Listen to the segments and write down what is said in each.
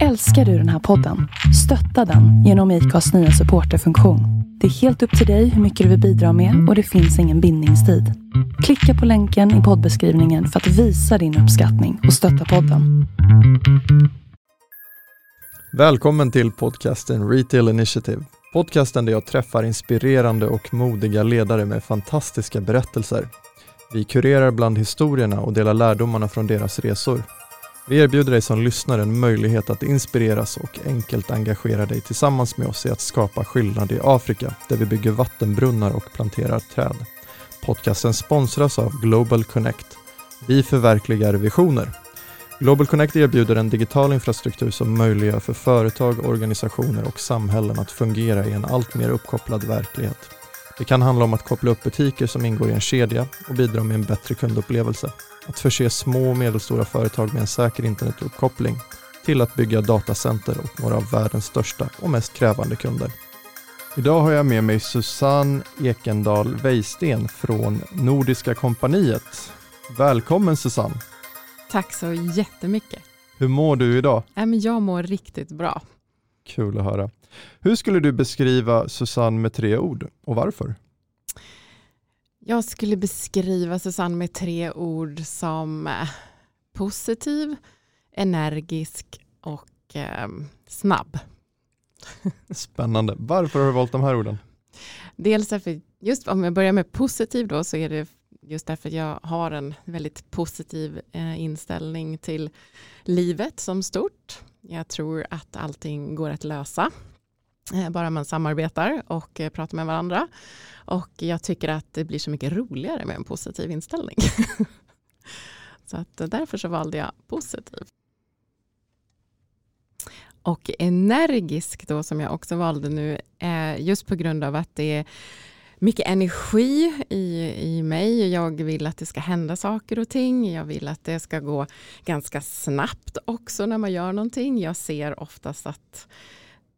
Älskar du den här podden? Stötta den genom IKAs nya supporterfunktion. Det är helt upp till dig hur mycket du vill bidra med och det finns ingen bindningstid. Klicka på länken i poddbeskrivningen för att visa din uppskattning och stötta podden. Välkommen till podcasten Retail Initiative. Podcasten där jag träffar inspirerande och modiga ledare med fantastiska berättelser. Vi kurerar bland historierna och delar lärdomarna från deras resor. Vi erbjuder dig som lyssnare en möjlighet att inspireras och enkelt engagera dig tillsammans med oss i att skapa skillnad i Afrika där vi bygger vattenbrunnar och planterar träd. Podcasten sponsras av Global Connect. Vi förverkligar visioner. Global Connect erbjuder en digital infrastruktur som möjliggör för företag, organisationer och samhällen att fungera i en allt mer uppkopplad verklighet. Det kan handla om att koppla upp butiker som ingår i en kedja och bidra med en bättre kundupplevelse. Att förse små och medelstora företag med en säker internetuppkoppling till att bygga datacenter åt några av världens största och mest krävande kunder. Idag har jag med mig Susanne Ekendal Weisten från Nordiska kompaniet. Välkommen Susanne! Tack så jättemycket. Hur mår du idag? Jag mår riktigt bra. Kul att höra. Hur skulle du beskriva Susanne med tre ord och varför? Jag skulle beskriva Susanne med tre ord som eh, positiv, energisk och eh, snabb. Spännande. Varför har du valt de här orden? Dels därför, just om jag börjar med positiv då, så är det just därför jag har en väldigt positiv eh, inställning till livet som stort. Jag tror att allting går att lösa Eh, bara man samarbetar och eh, pratar med varandra. Och jag tycker att det blir så mycket roligare med en positiv inställning. så att eh, därför så valde jag positiv. Och energisk då som jag också valde nu, just på grund av att det är mycket energi i, i mig. Jag vill att det ska hända saker och ting. Jag vill att det ska gå ganska snabbt också när man gör någonting. Jag ser oftast att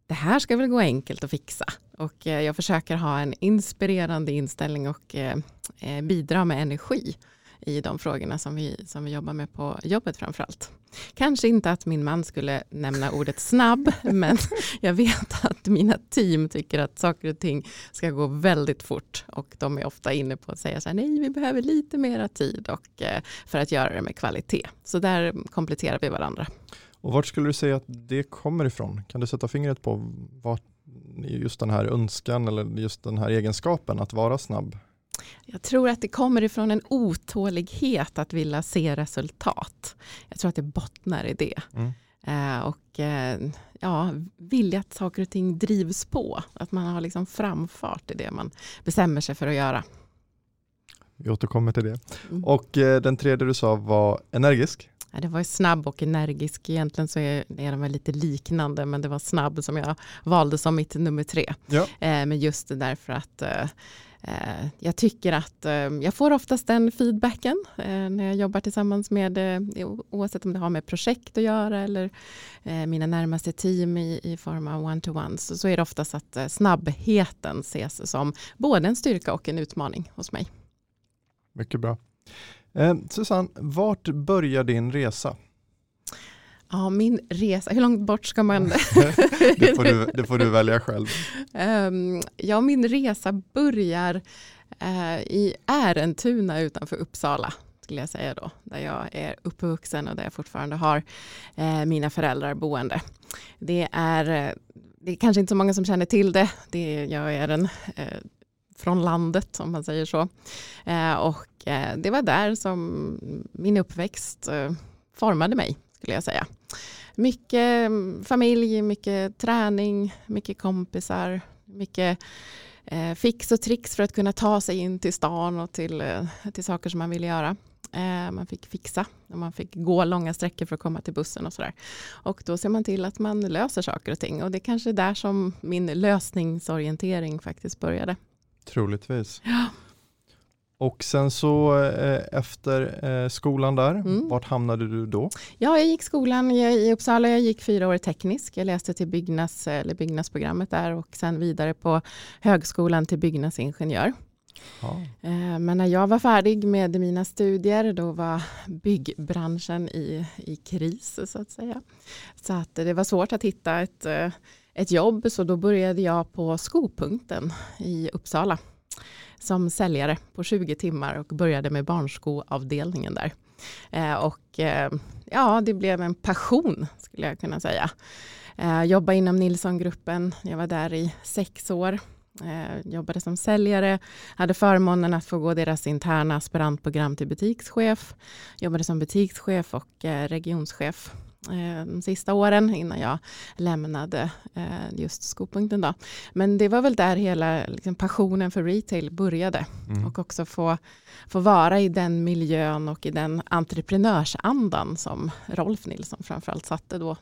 det här ska väl gå enkelt att fixa. Och eh, jag försöker ha en inspirerande inställning och eh, eh, bidra med energi i de frågorna som vi, som vi jobbar med på jobbet framförallt. Kanske inte att min man skulle nämna ordet snabb, men jag vet att mina team tycker att saker och ting ska gå väldigt fort och de är ofta inne på att säga så här, nej, vi behöver lite mera tid och, för att göra det med kvalitet. Så där kompletterar vi varandra. Och vart skulle du säga att det kommer ifrån? Kan du sätta fingret på vart just den här önskan eller just den här egenskapen att vara snabb? Jag tror att det kommer ifrån en otålighet att vilja se resultat. Jag tror att det bottnar i det. Mm. Eh, och eh, ja, vilja att saker och ting drivs på. Att man har liksom framfart i det man bestämmer sig för att göra. Vi återkommer till det. Mm. Och eh, den tredje du sa var energisk. Ja, det var snabb och energisk. Egentligen så är, är de lite liknande, men det var snabb som jag valde som mitt nummer tre. Ja. Eh, men just därför att eh, eh, jag tycker att eh, jag får oftast den feedbacken eh, när jag jobbar tillsammans med, oavsett om det har med projekt att göra eller mina närmaste team i, i form av one-to-ones, så, så är det oftast att snabbheten ses som både en styrka och en utmaning hos mig. Mycket bra. Eh, Susanne, vart börjar din resa? Ja, min resa, hur långt bort ska man? det, får du, det får du välja själv. Um, ja, min resa börjar uh, i Ärentuna utanför Uppsala skulle jag säga då, där jag är uppvuxen och där jag fortfarande har eh, mina föräldrar boende. Det är, eh, det är kanske inte så många som känner till det. det är, jag är en från landet om man säger så. Eh, och eh, det var där som min uppväxt eh, formade mig skulle jag säga. Mycket mm, familj, mycket träning, mycket kompisar, mycket fix och tricks för att kunna ta sig in till stan och till, till saker som man ville göra. Man fick fixa och man fick gå långa sträckor för att komma till bussen och sådär. Och då ser man till att man löser saker och ting och det är kanske där som min lösningsorientering faktiskt började. Troligtvis. Ja. Och sen så eh, efter eh, skolan där, mm. vart hamnade du då? Ja, jag gick skolan i Uppsala, jag gick fyra år teknisk. Jag läste till byggnads, eller byggnadsprogrammet där och sen vidare på högskolan till byggnadsingenjör. Ja. Eh, Men när jag var färdig med mina studier då var byggbranschen i, i kris så att säga. Så att det var svårt att hitta ett, ett jobb så då började jag på Skopunkten i Uppsala som säljare på 20 timmar och började med barnskoavdelningen där. Eh, Och eh, ja, det blev en passion skulle jag kunna säga. Eh, Jobba inom Nilssongruppen, jag var där i sex år. Eh, jobbade som säljare, hade förmånen att få gå deras interna aspirantprogram till butikschef. Jobbade som butikschef och eh, regionschef de sista åren innan jag lämnade eh, just Skopunkten. Då. Men det var väl där hela liksom, passionen för retail började Mm. och också få, få vara i den miljön och i den entreprenörsandan som Rolf Nilsson framförallt satte då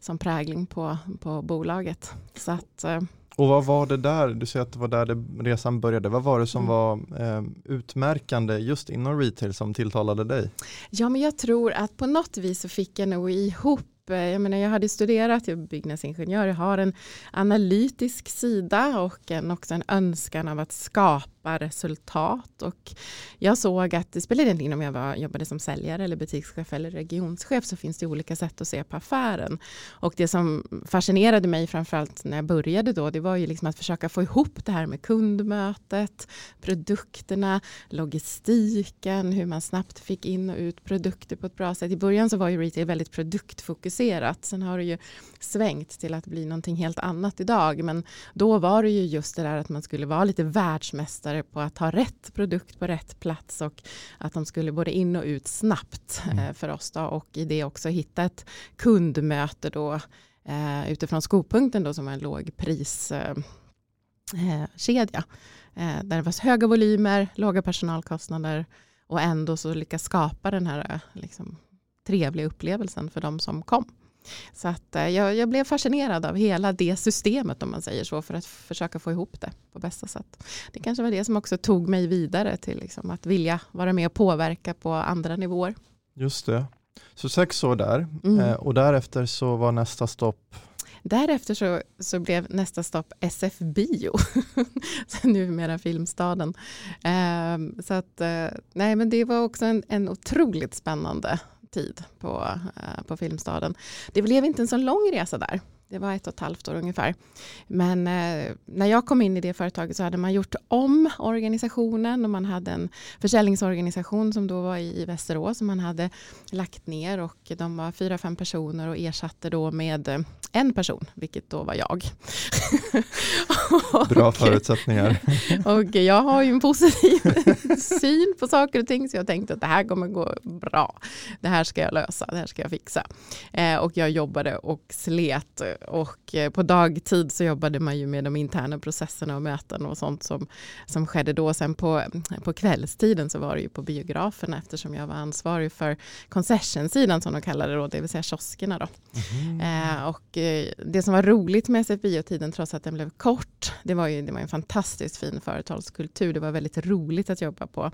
som prägling på, på bolaget. Så att, eh, Och vad var det där, du säger att det var där det, resan började, vad var det som Mm. var eh, utmärkande just inom retail som tilltalade dig? Ja, men jag tror att på något vis så fick jag nog ihop eh, jag, menar, jag hade studerat, jag är byggnadsingenjör, jag har en analytisk sida och en, också en önskan av att skapa resultat. Och jag såg att det spelade egentligen om jag var, jobbade som säljare eller butikschef eller regionschef så finns det olika sätt att se på affären. Och det som fascinerade mig framförallt när jag började då det var ju liksom att försöka få ihop det här med kundmötet, produkterna, logistiken, hur man snabbt fick in och ut produkter på ett bra sätt. I början så var ju retail väldigt produktfokuserat. Sen har det ju svängt till att bli någonting helt annat idag. Men då var det ju just det där att man skulle vara lite världsmästare på att ha rätt produkt på rätt plats och att de skulle både in och ut snabbt Mm. eh, för oss då och i det också hitta ett kundmöte då eh, utifrån skopunkten då som en lågpriskedja. Eh, eh, där det var höga volymer, låga personalkostnader och ändå så lyckas skapa den här liksom, trevliga upplevelsen för de som kom. Så att, eh, jag, jag blev fascinerad av hela det systemet om man säger så för att försöka få ihop det på bästa sätt. Det kanske var det som också tog mig vidare till liksom, att vilja vara med och påverka på andra nivåer. Just det. Så sex år där Mm. eh, och därefter så var nästa stopp Därefter så, så blev nästa stopp SF Bio, numera Filmstaden. Ehm, så att, eh, nej, men det var också en, en otroligt spännande tid på, eh, på Filmstaden. Det blev inte en så lång resa där. Det var ett och ett halvt år ungefär. Men eh, när jag kom in i det företaget så hade man gjort om organisationen och man hade en försäljningsorganisation som då var i, Västerås som man hade lagt ner och de var fyra, fem personer och ersatte då med eh, en person, vilket då var jag. Bra förutsättningar. och jag har ju en positiv syn på saker och ting så jag tänkte att det här kommer gå bra. Det här ska jag lösa, det här ska jag fixa. Eh, och jag jobbade och slet och eh, på dagtid så jobbade man ju med de interna processerna och möten och sånt som, som skedde då. Sen på, på kvällstiden så var det ju på biograferna eftersom jag var ansvarig för concessionsidan som de kallade det då, det vill säga kioskerna då. Eh, och eh, det som var roligt med SF Biotiden, trots att den blev kort, det var ju det var en fantastiskt fin företagskultur. Det var väldigt roligt att jobba på,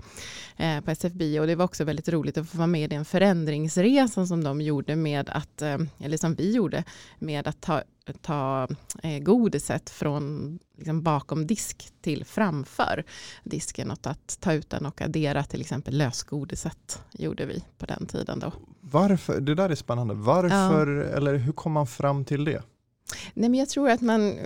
eh, på SF Bio och det var också väldigt roligt att få vara med i den förändringsresan som de gjorde med att, eh, eller som vi gjorde, med att ta, ta eh, godiset från liksom bakom disk till framför disken och att ta ut den och addera till exempel lösgodiset gjorde vi på den tiden då. Varför, det där är spännande, varför eller hur kom man fram till det? Nej, men jag tror att man,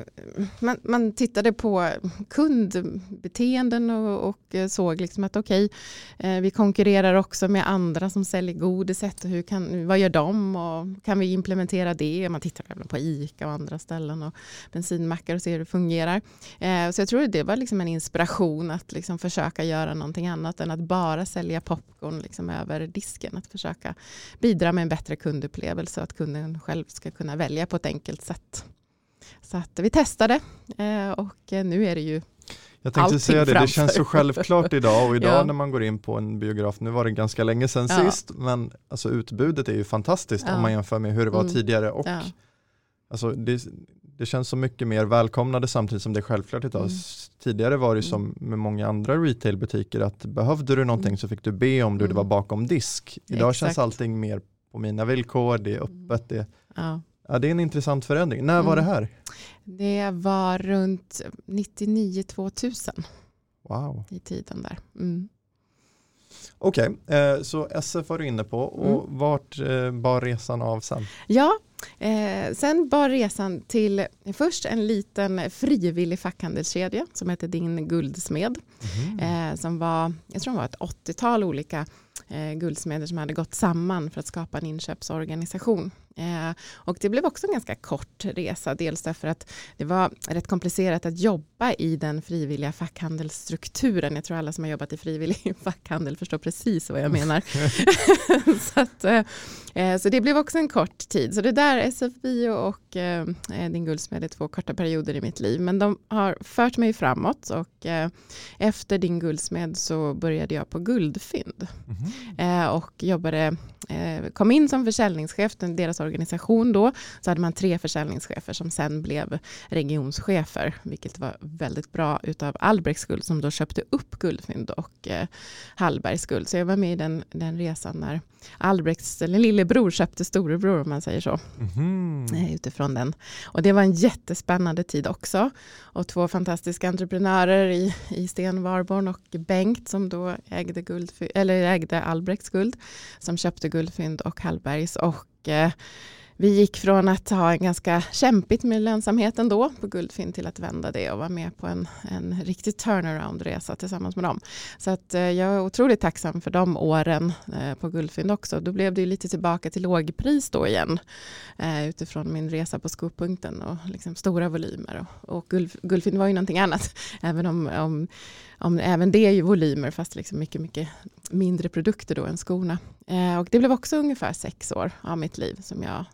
man, man tittade på kundbeteenden och, och eh, såg liksom att okej, eh, vi konkurrerar också med andra som säljer godiset. Och hur kan, vad gör de och kan vi implementera det? Man tittar även på ICA och andra ställen och bensinmackar och ser hur det fungerar. Eh, så jag tror att det var liksom en inspiration att liksom försöka göra någonting annat än att bara sälja popcorn liksom över disken. Att försöka bidra med en bättre kundupplevelse och att kunden själv ska kunna välja på ett enkelt sätt. Så att vi testade eh, och eh, nu är det ju Jag tänkte Allting säga det, det framför. känns så självklart idag och idag Ja. när man går in på en biograf, nu var det ganska länge sedan Ja. sist, men alltså utbudet är ju fantastiskt Ja. om man jämför med hur det var Mm. tidigare och alltså, det, det känns så mycket mer välkomnade samtidigt som det är självklart idag. Mm. Tidigare var det som med många andra retailbutiker att behövde du någonting Mm. så fick du be om du, det var Mm. bakom disk. Idag Exakt. känns allting mer på mina villkor, det är öppet, det, ja. det är en intressant förändring. När var det Mm. här? Det var runt 99-2000. Wow. i tiden där. Mm. Okej, eh, så SF var du inne på och Mm. vart eh, bar resan av sen? Ja, eh, sen bar resan till först en liten frivillig fackhandelskedja som hette Din Guldsmed. Mhm. Eh, som var, jag tror det var ett 80-tal olika eh, guldsmeder som hade gått samman för att skapa en inköpsorganisation. Eh, och det blev också en ganska kort resa, dels därför att det var rätt komplicerat att jobba i den frivilliga fackhandelsstrukturen. Jag tror alla som har jobbat i frivillig fackhandel förstår precis vad jag menar. så, att, eh, eh, så det blev också en kort tid. Så det där, SFI och eh, Din Guldsmed är två korta perioder i mitt liv. Men de har fört mig framåt och eh, efter Din Guldsmed så började jag på Guldfynd Mhm. Eh, och jobbade, eh, kom in som försäljningschef, deras organisation då, så hade man tre försäljningschefer som sen blev regionschefer, vilket var väldigt bra utav Albrechts guld som då köpte upp Guldfynd och eh, Hallbergs guld. Så jag var med i den, den resan när Albrechts, eller lillebror köpte storebror om man säger så eh, utifrån den. Och det var en jättespännande tid också. Och två fantastiska entreprenörer i, i Sten Warborn och Bengt som då ägde, guld, eller ägde Albrechts guld som köpte Guldfynd och Hallbergs. Och eh, vi gick från att ha en ganska kämpigt med lönsamheten då på Guldfynd till att vända det och vara med på en, en riktig turnaround-resa tillsammans med dem. Så att, eh, jag är otroligt tacksam för de åren eh, på Guldfynd också. Då blev det ju lite tillbaka till lågpris då igen eh, utifrån min resa på skopunkten och liksom stora volymer. Och, och guld, Guldfynd var ju någonting annat, även om, om, om även det är ju volymer fast liksom mycket, mycket mindre produkter då än skorna. Eh, och det blev också ungefär sex år av mitt liv som jag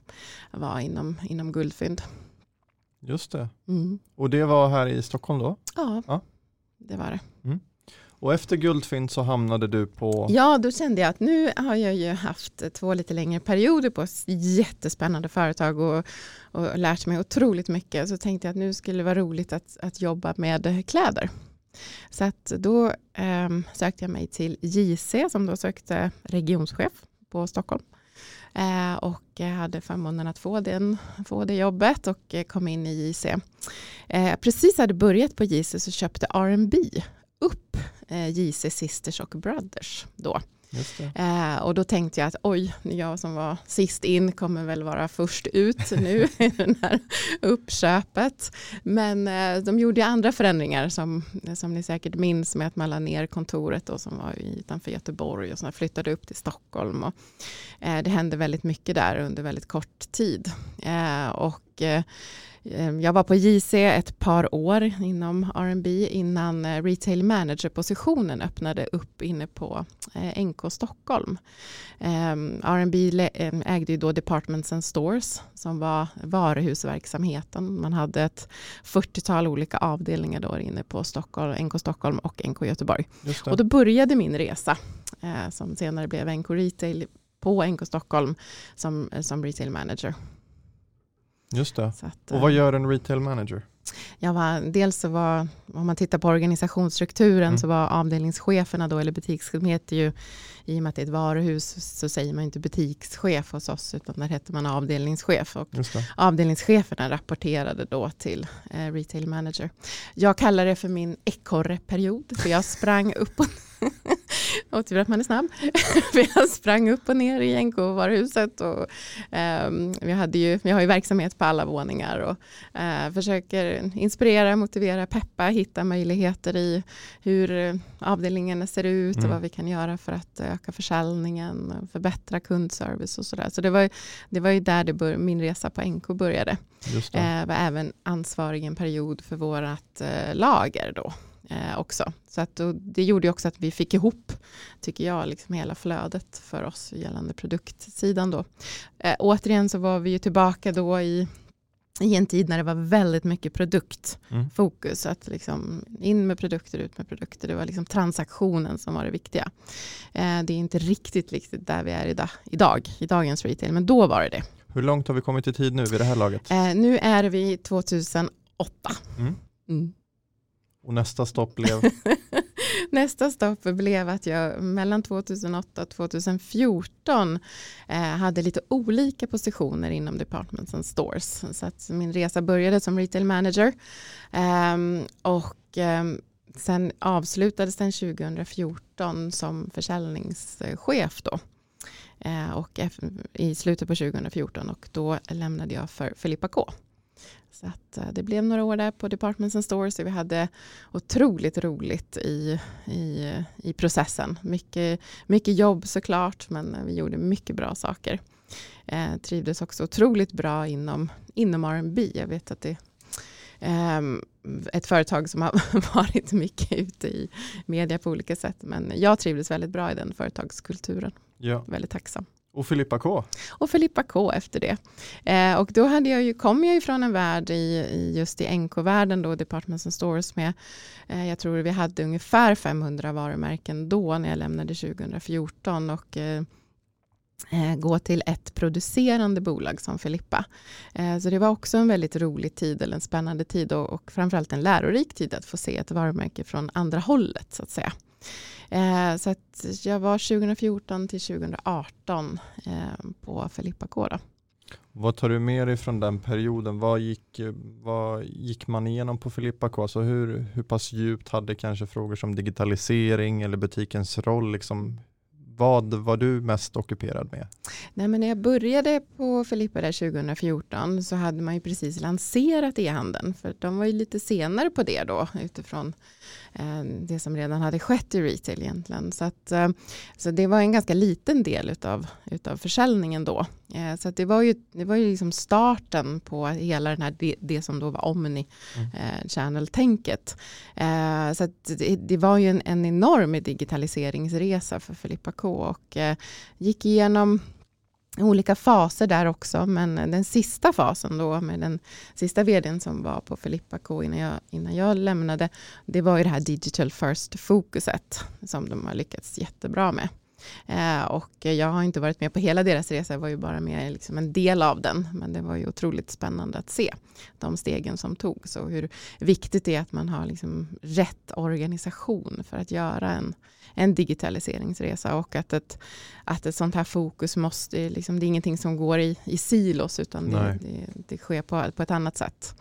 var inom, inom Guldfynd. Just det. Mm. Och det var här i Stockholm då? Ja, Ja. det var det. Och efter Guldfynd så hamnade du på Ja, då kände jag att nu har jag ju haft två lite längre perioder på jättespännande företag och, och lärt mig otroligt mycket. Så tänkte jag att nu skulle det vara roligt att, att jobba med kläder. Så att då eh, sökte jag mig till JC som då sökte regionschef på Stockholm. Eh, och hade förmånen att få, den, få det jobbet och eh, kom in i JC. Eh, precis hade börjat på JC så köpte R&B upp eh, JC Sisters och Brothers då. Eh, och då tänkte jag att oj, jag som var sist in kommer väl vara först ut nu i det här uppköpet. Men eh, de gjorde ju andra förändringar som, som ni säkert minns med att man la ner kontoret då, som var utanför Göteborg och så flyttade upp till Stockholm. Och, eh, det hände väldigt mycket där under väldigt kort tid. Eh, och eh, jag var på JC ett par år inom R&B innan eh, retail manager-positionen öppnade upp inne på eh, NK Stockholm. Um, R&B lä- eh, ägde ju då Departments and Stores som var varuhusverksamheten. Man hade ett 40-tal olika avdelningar då inne på Stockholm, NK Stockholm och NK Göteborg. Och då började min resa eh, som senare blev NK Retail på NK Stockholm som, som retail manager. Just det. Att, Och vad eh, gör en retail manager? Jag var, dels så var, om man tittar på organisationsstrukturen Mm. så var avdelningscheferna då, eller butikschef heter ju, i och med att det är ett varuhus så säger man inte butikschef hos oss utan där heter man avdelningschef och avdelningscheferna rapporterade då till eh, retail manager. Jag kallar det för min ekorreperiod för jag sprang upp och och tur att man är snabb. för jag sprang upp och ner i NK-varuhuset ehm, vi, hade ju, har ju verksamhet på alla våningar och eh, försöker inspirera, motivera, peppa, hitta möjligheter i hur eh, avdelningarna ser ut Mm. och vad vi kan göra för att öka försäljningen, och förbättra kundservice och sådär. Så det var, det var ju där det bör, min resa på NK började. Just det. Eh, var även ansvarig en period för vårt eh, lager då eh, också. Så att, det gjorde också att vi fick ihop, tycker jag, liksom hela flödet för oss gällande produktsidan då. Eh, återigen så var vi ju tillbaka då i i en tid när det var väldigt mycket produktfokus. Mm. Att liksom in med produkter, ut med produkter. Det var liksom transaktionen som var det viktiga. Eh, det är inte riktigt, riktigt där vi är idag, idag, i dagens retail, men då var det det. Hur långt har vi kommit i tid nu vid det här laget? Eh, nu är vi 2008. Mm. Mm. Och nästa stopp blev? Nästa stopp blev att jag mellan 2008 och 2014 eh, hade lite olika positioner inom Departments and Stores. Så att min resa började som retail manager eh, och eh, sen avslutades den 2014 som försäljningschef då. Eh, och i slutet på 2014 och då lämnade jag för Filippa K. Så att, eh, det blev några år där på Departments and Stores vi hade otroligt roligt i, i, i processen. Mycket, mycket jobb såklart men vi gjorde mycket bra saker. Eh, trivdes också otroligt bra inom, inom R&B. Jag vet att det eh, ett företag som har varit mycket ute i media på olika sätt. Men jag trivdes väldigt bra i den företagskulturen. Ja. Väldigt tacksam. Och Filippa K. Och Filippa K efter det. Eh, och då hade jag ju, kom jag ju från en värld i, i just i NK-världen då, Departments and Stores med, eh, jag tror vi hade ungefär 500 varumärken då när jag lämnade 2014 och eh, eh, gå till ett producerande bolag som Filippa. Eh, så det var också en väldigt rolig tid, eller en spännande tid och, och framförallt en lärorik tid att få se ett varumärke från andra hållet så att säga. Eh, så att jag var 2014 till 2018 eh, på Filippa K. Vad tar du med dig från den perioden? Vad gick, eh, vad gick man igenom på Filippa K? Alltså hur, hur pass djupt hade kanske frågor som digitalisering eller butikens roll liksom, vad var du mest ockuperad med? Nej, men när jag började på Filippa där 2014 så hade man ju precis lanserat e-handeln. För de var ju lite senare på det då utifrån eh, det som redan hade skett i retail egentligen. Så, att, eh, så det var en ganska liten del utav, utav försäljningen då. Eh, så det var ju, det var ju liksom starten på hela den här, det, det som då var Omni mm. eh, Channel-tänket. Eh, så det, det, var ju en, en enorm digitaliseringsresa för Filippa K och eh, gick igenom olika faser där också, men den sista fasen då med den sista vdn som var på Filippa K innan jag, innan jag lämnade, det var ju det här digital first fokuset som de har lyckats jättebra med. Eh, och jag har inte varit med på hela deras resa, jag var ju bara med liksom en del av den. Men det var ju otroligt spännande att se de stegen som togs och hur viktigt det är att man har liksom rätt organisation för att göra en, en digitaliseringsresa och att ett, att ett sånt här fokus måste, liksom, det är ingenting som går i, i silos utan det, det, det, sker på, på ett annat sätt.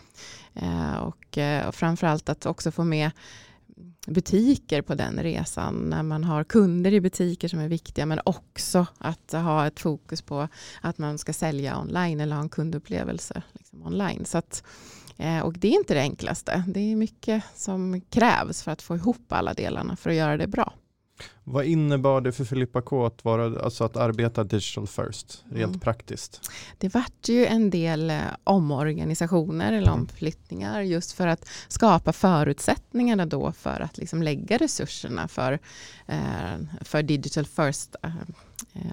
Eh, och, eh, och framförallt att också få med butiker på den resan. När man har kunder i butiker som är viktiga men också att ha ett fokus på att man ska sälja online eller ha en kundupplevelse liksom online. Så att, eh, och det är inte det enklaste. Det är mycket som krävs för att få ihop alla delarna för att göra det bra. Vad innebar det för Filippa K att, vara, alltså att arbeta digital first, rent mm. praktiskt? Det vart ju en del eh, omorganisationer eller mm. omflyttningar just för att skapa förutsättningarna då för att liksom lägga resurserna för, eh, för digital first eh,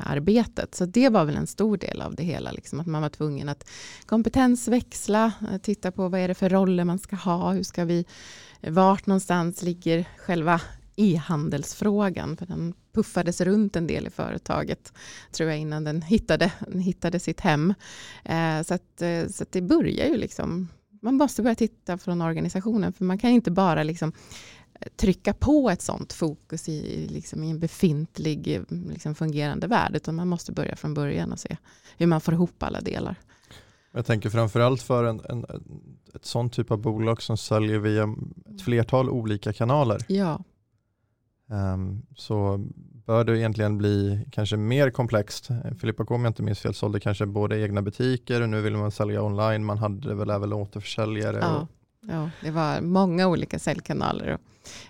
arbetet. Så det var väl en stor del av det hela, liksom att man var tvungen att kompetensväxla, titta på vad är det för roller man ska ha, hur ska vi, vart någonstans ligger själva e-handelsfrågan. För den puffades runt en del i företaget tror jag innan den hittade, hittade sitt hem. Eh, så att, eh, så att det börjar ju liksom, man måste börja titta från organisationen för man kan inte bara liksom eh, trycka på ett sånt fokus i, liksom i en befintlig liksom fungerande värld utan man måste börja från början och se hur man får ihop alla delar. Jag tänker framförallt för en, en, ett sånt typ av bolag som säljer via ett flertal olika kanaler. Ja. Um, så bör det egentligen bli kanske mer komplext. Filippa K om jag inte minns fel sålde kanske både egna butiker och nu vill man sälja online. Man hade väl även återförsäljare. Ja, och... ja, det var många olika säljkanaler. Och,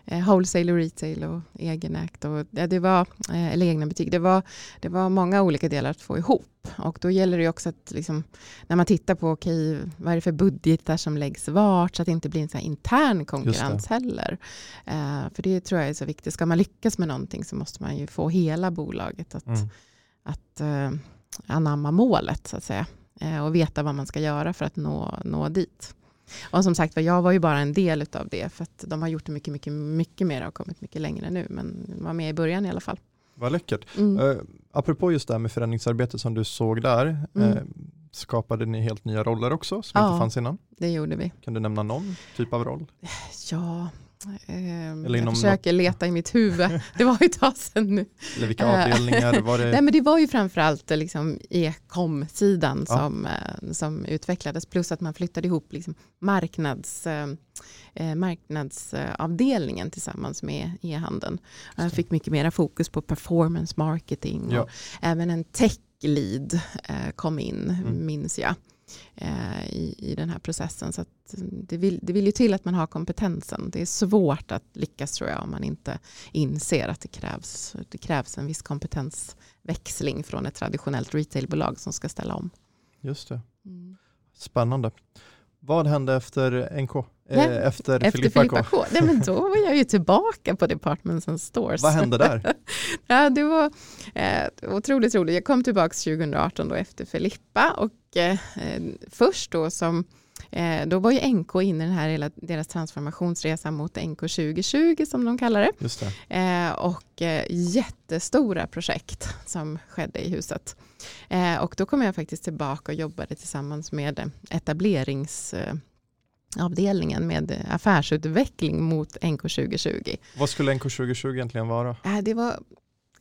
eh, wholesale och retail och egenägt. Och, ja, det var, eh, eller egna butiker. Det var, det var många olika delar att få ihop. Och då gäller det också att liksom, när man tittar på okay, vad är det för budgetar som läggs vart så att det inte blir en så intern konkurrens heller. Uh, för det tror jag är så viktigt. Ska man lyckas med någonting så måste man ju få hela bolaget att, mm. att uh, anamma målet så att säga. Uh, och veta vad man ska göra för att nå, nå dit. Och som sagt jag var ju bara en del av det för att de har gjort det mycket, mycket, mycket mer och kommit mycket längre nu. Men var med i början i alla fall. Vad läckert. Mm. Uh, apropå just det här med förändringsarbete som du såg där, mm. uh, skapade ni helt nya roller också som ja, inte fanns innan? det gjorde vi. Kan du nämna någon typ av roll? Ja, Eller jag försöker något... leta i mitt huvud. Det var ju ett tag sedan nu. Eller vilka avdelningar var det? Nej, men det var ju framförallt liksom e-com-sidan ja. som, eh, som utvecklades. Plus att man flyttade ihop liksom marknads, eh, eh marknadsavdelningen tillsammans med e-handeln. Jag fick mycket mera fokus på performance marketing. Ja. Och även en tech lead eh, kom in, mm. minns jag. Eh, i, i den här processen. Så det, vill, det vill ju till att man har kompetensen. Det är svårt att lyckas tror jag om man inte inser att det krävs, det krävs en viss kompetensväxling från ett traditionellt retailbolag som ska ställa om. Just det. Mm. Spännande. Vad hände efter NK? Eh, ja, efter, efter Filippa K? K. Nej, men då var jag ju tillbaka på Departments and Stores. Vad hände där? ja, det var eh, otroligt roligt. Jag kom tillbaka 2018 då efter Filippa och eh, först då som eh, då var ju NK inne i den här hela, deras transformationsresa mot NK 2020 som de kallar det. det. Eh, och jättestora projekt som skedde i huset. Och då kom jag faktiskt tillbaka och jobbade tillsammans med etableringsavdelningen med affärsutveckling mot NK 2020. Vad skulle NK 2020 egentligen vara? Det var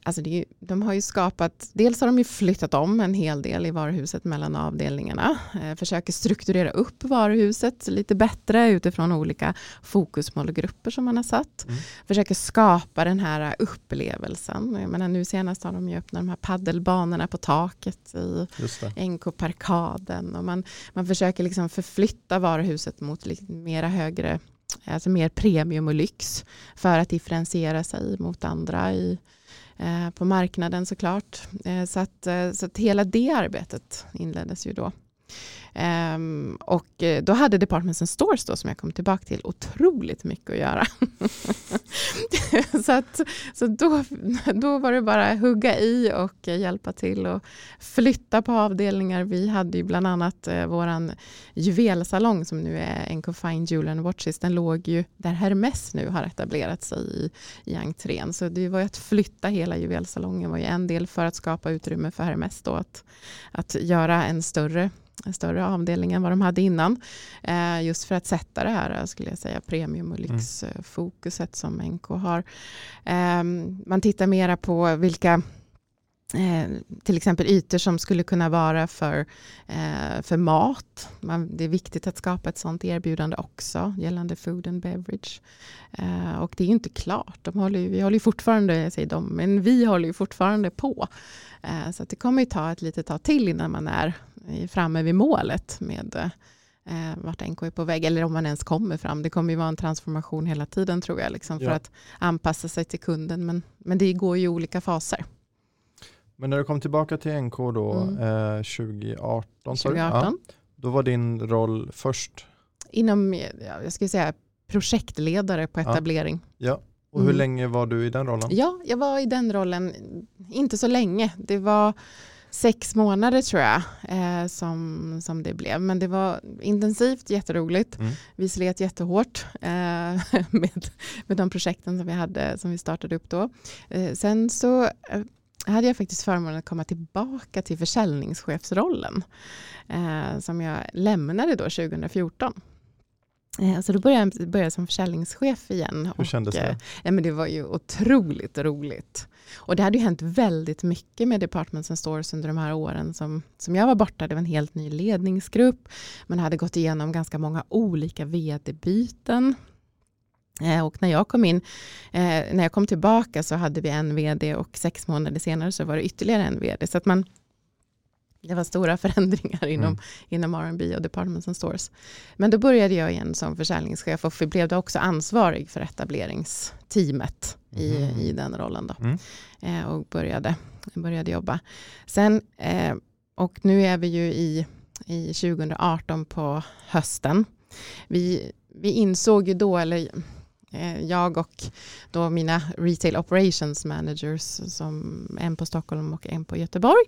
Alltså det, de har ju skapat, dels har de ju flyttat om en hel del i varuhuset mellan avdelningarna. Eh, försöker strukturera upp varuhuset lite bättre utifrån olika fokusmålgrupper som man har satt. Mm. Försöker skapa den här upplevelsen. Jag menar, nu senast har de ju öppnat de här paddelbanorna på taket i NK-parkaden. Och man, man försöker liksom förflytta varuhuset mot lite mera högre alltså mer premium och lyx för att differentiera sig mot andra i, Eh, på marknaden såklart. Eh, så att, eh, så att hela det arbetet inleddes ju då. Um, och eh, då hade Departments and Stores då, som jag kom tillbaka till otroligt mycket att göra. så att, så då, då var det bara hugga i och hjälpa till och flytta på avdelningar. Vi hade ju bland annat eh, vår juvelsalong som nu är NK Fine Jewel and Watches. Den låg ju där Hermes nu har etablerat sig i, i entrén. Så det var ju att flytta hela juvelsalongen var ju en del för att skapa utrymme för Hermes då att, att göra en större en större avdelning än vad de hade innan. Eh, just för att sätta det här skulle jag säga premium och mm. lyxfokuset som NK har. Eh, man tittar mera på vilka Eh, till exempel ytor som skulle kunna vara för, eh, för mat. Man, det är viktigt att skapa ett sådant erbjudande också gällande food and beverage. Eh, och det är ju inte klart. De håller, vi håller ju fortfarande, jag säger de, men vi håller ju fortfarande på. Eh, så det kommer ju ta ett litet tag till innan man är framme vid målet med eh, vart NK är på väg, eller om man ens kommer fram. Det kommer ju vara en transformation hela tiden tror jag, liksom, för ja. att anpassa sig till kunden. Men, men det går ju i olika faser. Men när du kom tillbaka till NK då, mm. eh, 2018, 2018. Ja, då var din roll först? Inom, jag skulle säga projektledare på etablering. Ja. ja. Och hur mm. länge var du i den rollen? Ja, jag var i den rollen inte så länge. Det var sex månader tror jag eh, som, som det blev. Men det var intensivt, jätteroligt. Mm. Vi slet jättehårt eh, med, med de projekten som vi, hade, som vi startade upp då. Eh, sen så eh, hade jag faktiskt förmånen att komma tillbaka till försäljningschefsrollen eh, som jag lämnade då 2014. Eh, så då började jag, började som försäljningschef igen. Hur kändes det? Ja, men det var ju otroligt roligt. Och det hade ju hänt väldigt mycket med Departments and Stores under de här åren som, som jag var borta. Det var en helt ny ledningsgrupp. Man hade gått igenom ganska många olika vd-byten. Eh, och när jag kom in, eh, när jag kom tillbaka så hade vi en vd och sex månader senare så var det ytterligare en vd. Så att man, det var stora förändringar inom, mm. inom R&B och Departments and Stores. Men då började jag igen som försäljningschef och blev då också ansvarig för etableringsteamet i, mm. i den rollen. Då. Mm. Eh, och började, började jobba. Sen, eh, och nu är vi ju i, i 2018 på hösten. Vi, vi insåg ju då, eller jag och då mina retail operations managers, som en på Stockholm och en på Göteborg.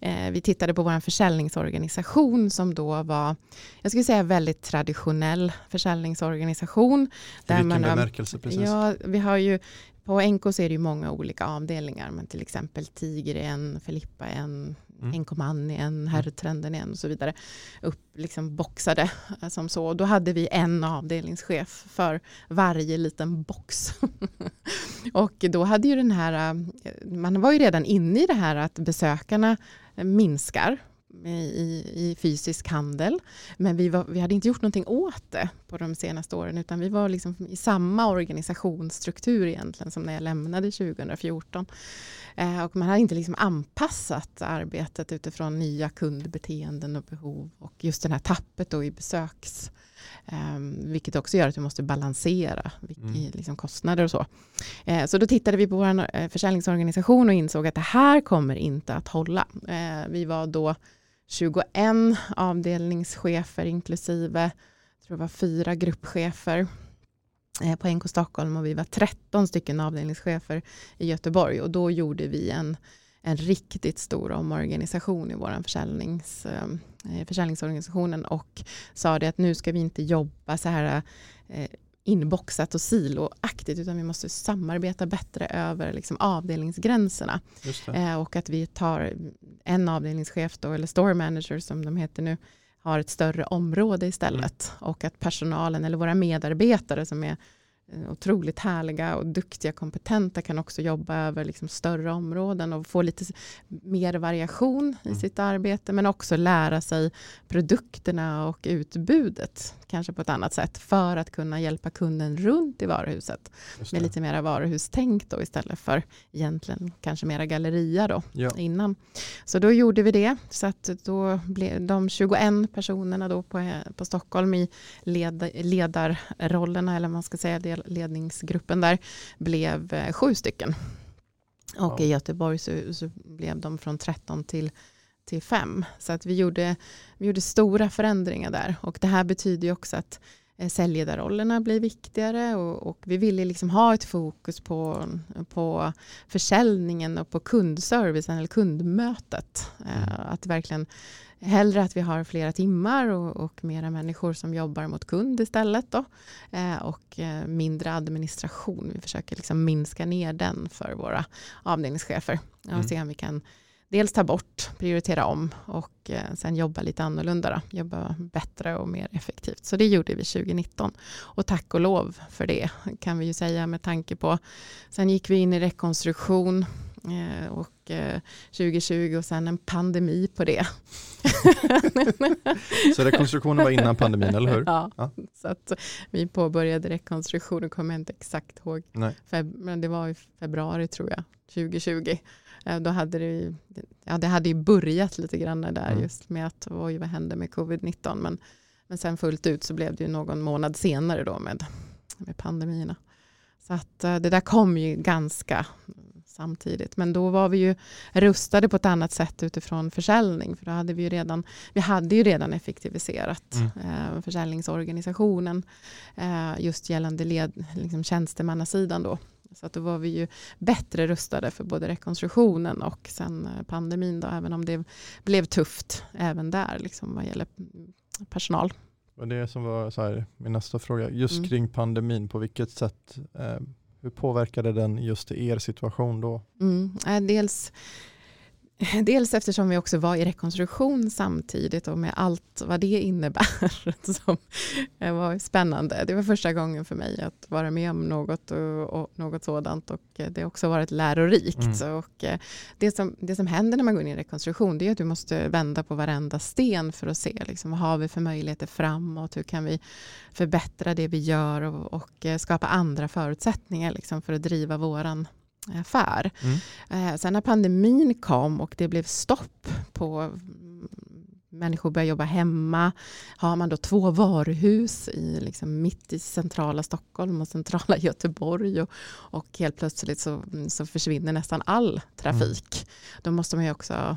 Eh, vi tittade på vår försäljningsorganisation som då var, jag skulle säga väldigt traditionell försäljningsorganisation. I vilken man, bemärkelse precis? Ja, vi har ju på NK så är det ju många olika avdelningar, men till exempel Tiger en, Filippa en, mm. Enkoman igen, mm. Herrtrenden igen och så vidare. Upp, liksom boxade eh, som så. Då hade vi en avdelningschef för varje liten box. och då hade ju den här, eh, man var ju redan inne i det här att besökarna minskar i, i fysisk handel. Men vi, var, vi hade inte gjort någonting åt det på de senaste åren utan vi var liksom i samma organisationsstruktur egentligen som när jag lämnade 2014. Eh, och man hade inte liksom anpassat arbetet utifrån nya kundbeteenden och behov och just det här tappet då i besöks Um, vilket också gör att vi måste balansera mm. i liksom kostnader och så. Uh, så då tittade vi på vår uh, försäljningsorganisation och insåg att det här kommer inte att hålla. Uh, vi var då 21 avdelningschefer inklusive jag tror det var fyra gruppchefer eh, på NK Stockholm och vi var 13 stycken avdelningschefer i Göteborg. Och då gjorde vi en, en riktigt stor omorganisation i vår försäljnings, eh, eh, försäljningsorganisationen och sa det att nu ska vi inte jobba så här inboxat och siloaktigt utan vi måste samarbeta bättre över liksom avdelningsgränserna. Eh, och att vi tar en avdelningschef då, eller store manager som de heter nu har ett större område istället mm. och att personalen eller våra medarbetare som är Eh, otroligt härliga och duktiga, kompetenta kan också jobba över liksom större områden och få lite mer variation i mm. sitt arbete men också lära sig produkterna och utbudet kanske på ett annat sätt för att kunna hjälpa kunden runt i varuhuset med lite mera varuhustänk då istället för egentligen kanske mera galleria då ja. innan. Så då gjorde vi det så att då blev de 21 personerna då på, på Stockholm i led, ledarrollerna eller man ska säga ledningsgruppen där blev eh, sju stycken. Och ja. i Göteborg så, så, blev de från 13 till, till 5. Så att vi gjorde, vi gjorde stora förändringar där. Och det här betyder ju också att eh, säljledarrollerna blir viktigare och, och, vi ville liksom ha ett fokus på, på försäljningen och på kundservicen eller kundmötet. Mm. Eh, att verkligen hellre att vi har flera timmar och, och mera människor som jobbar mot kund istället. Då. Eh, och mindre administration. Vi försöker liksom minska ner den för våra avdelningschefer. Och mm. se om vi kan dels ta bort, prioritera om och eh, sen jobba lite annorlunda. Då. Jobba bättre och mer effektivt. Så det gjorde vi 2019. Och tack och lov för det kan vi ju säga med tanke på. Sen gick vi in i rekonstruktion Eh, och 2020 eh, och sen en pandemi på det. så rekonstruktionen var innan pandemin, eller hur? Ja, ja. så att vi påbörjade rekonstruktionen, kommer jag inte exakt ihåg. Feb men det var i februari tror jag, 2020. Eh, då hade det, ja, det hade ju börjat lite grann där mm. just med att oj, vad hände med covid-19. Men, men sen fullt ut så blev det ju någon månad senare då med, med pandemierna. Så att det där kom ju ganska samtidigt. Men då var vi ju rustade på ett annat sätt utifrån försäljning. För då hade vi ju redan, vi hade ju redan effektiviserat mm. eh, försäljningsorganisationen eh, just gällande led, liksom tjänstemannasidan då. Så att då var vi ju bättre rustade för både rekonstruktionen och sen eh, pandemin då, även om det blev tufft även där liksom vad gäller personal. Och det som var så här, min nästa fråga, just mm. kring pandemin, på vilket sätt eh, hur påverkade den just er situation då? Mm, dels Dels eftersom vi också var i rekonstruktion samtidigt och med allt vad det innebär som var spännande. Det var första gången för mig att vara med om något, och, och något sådant och det har också varit lärorikt. Mm. Och eh, det, som, det som händer när man går in i rekonstruktion det är att du måste vända på varenda sten för att se liksom, vad har vi för möjligheter framåt, hur kan vi förbättra det vi gör och, och eh, skapa andra förutsättningar liksom, för att driva våran affär. Mm. Eh, sen när pandemin kom och det blev stopp på människor börjar jobba hemma. Har man då två varuhus i, liksom, mitt i centrala Stockholm och centrala Göteborg och, och helt plötsligt så, så försvinner nästan all trafik. Mm. Då måste man ju också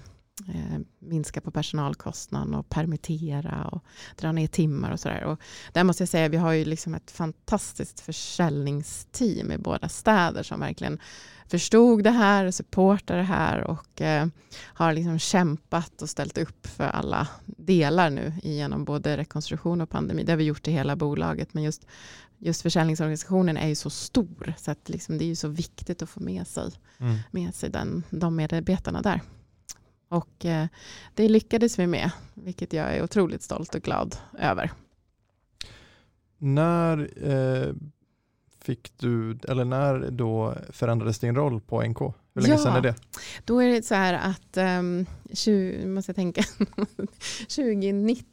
minska på personalkostnaden och permittera och dra ner timmar och sådär. där måste jag säga, vi har ju liksom ett fantastiskt försäljningsteam i båda städer som verkligen förstod det här och supportar det här och eh, har liksom kämpat och ställt upp för alla delar nu genom både rekonstruktion och pandemi. Det har vi gjort i hela bolaget men just, just försäljningsorganisationen är ju så stor så att liksom det är ju så viktigt att få med sig, mm. med sig den, de medarbetarna där. Och eh, det lyckades vi med, vilket jag är otroligt stolt och glad över. När eh, fick du, eller när då förändrades din roll på NK? Hur länge Ja. sedan är det? Då är det så här att, um, 20, måste jag tänka, 2019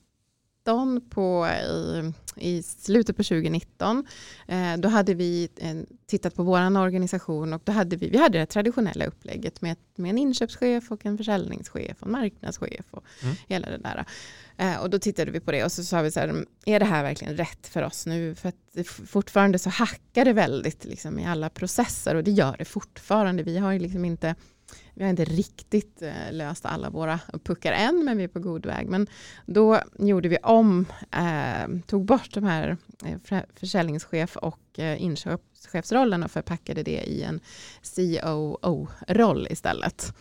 på, i, i slutet på 2019, eh, då hade vi eh, tittat på vår organisation och då hade vi, vi hade det traditionella upplägget med, med en inköpschef och en försäljningschef och en marknadschef och Mm. hela det där. Eh, och då tittade vi på det och så sa vi så här, är det här verkligen rätt för oss nu? För att fortfarande så hackar det väldigt liksom, i alla processer och det gör det fortfarande. Vi har ju liksom inte vi har inte riktigt eh, löst alla våra puckar än, men vi är på god väg. Men då gjorde vi om, eh, tog bort de här eh, försäljningschef och eh, inköpschefsrollen och förpackade det i en COO-roll istället.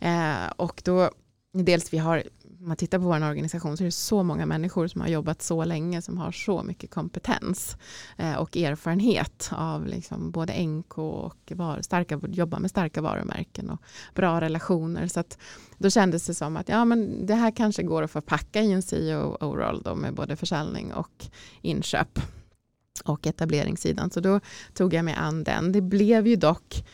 Eh, och då, dels vi har, man tittar på vår organisation så är det så många människor som har jobbat så länge som har så mycket kompetens eh, och erfarenhet av liksom både NK och var, starka, jobba med starka varumärken och bra relationer. Så att då kändes det som att ja, men det här kanske går att förpacka i en CEO-roll med både försäljning och inköp och etableringssidan. Så då tog jag mig an den. Det blev ju dock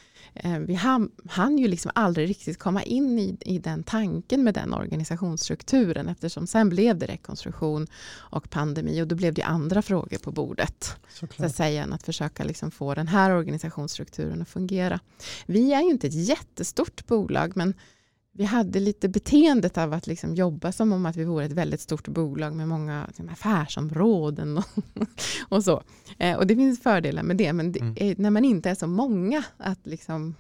vi hann, hann ju liksom aldrig riktigt komma in i, i den tanken med den organisationsstrukturen eftersom sen blev det rekonstruktion och pandemi och då blev det andra frågor på bordet så Såklart. att säga, än att försöka liksom få den här organisationsstrukturen att fungera. Vi är ju inte ett jättestort bolag, men vi hade lite beteendet av att liksom jobba som om att vi vore ett väldigt stort bolag med många liksom, affärsområden och, och så. Eh, och det finns fördelar med det, men det, Mm. är, när man inte är så många, att, liksom,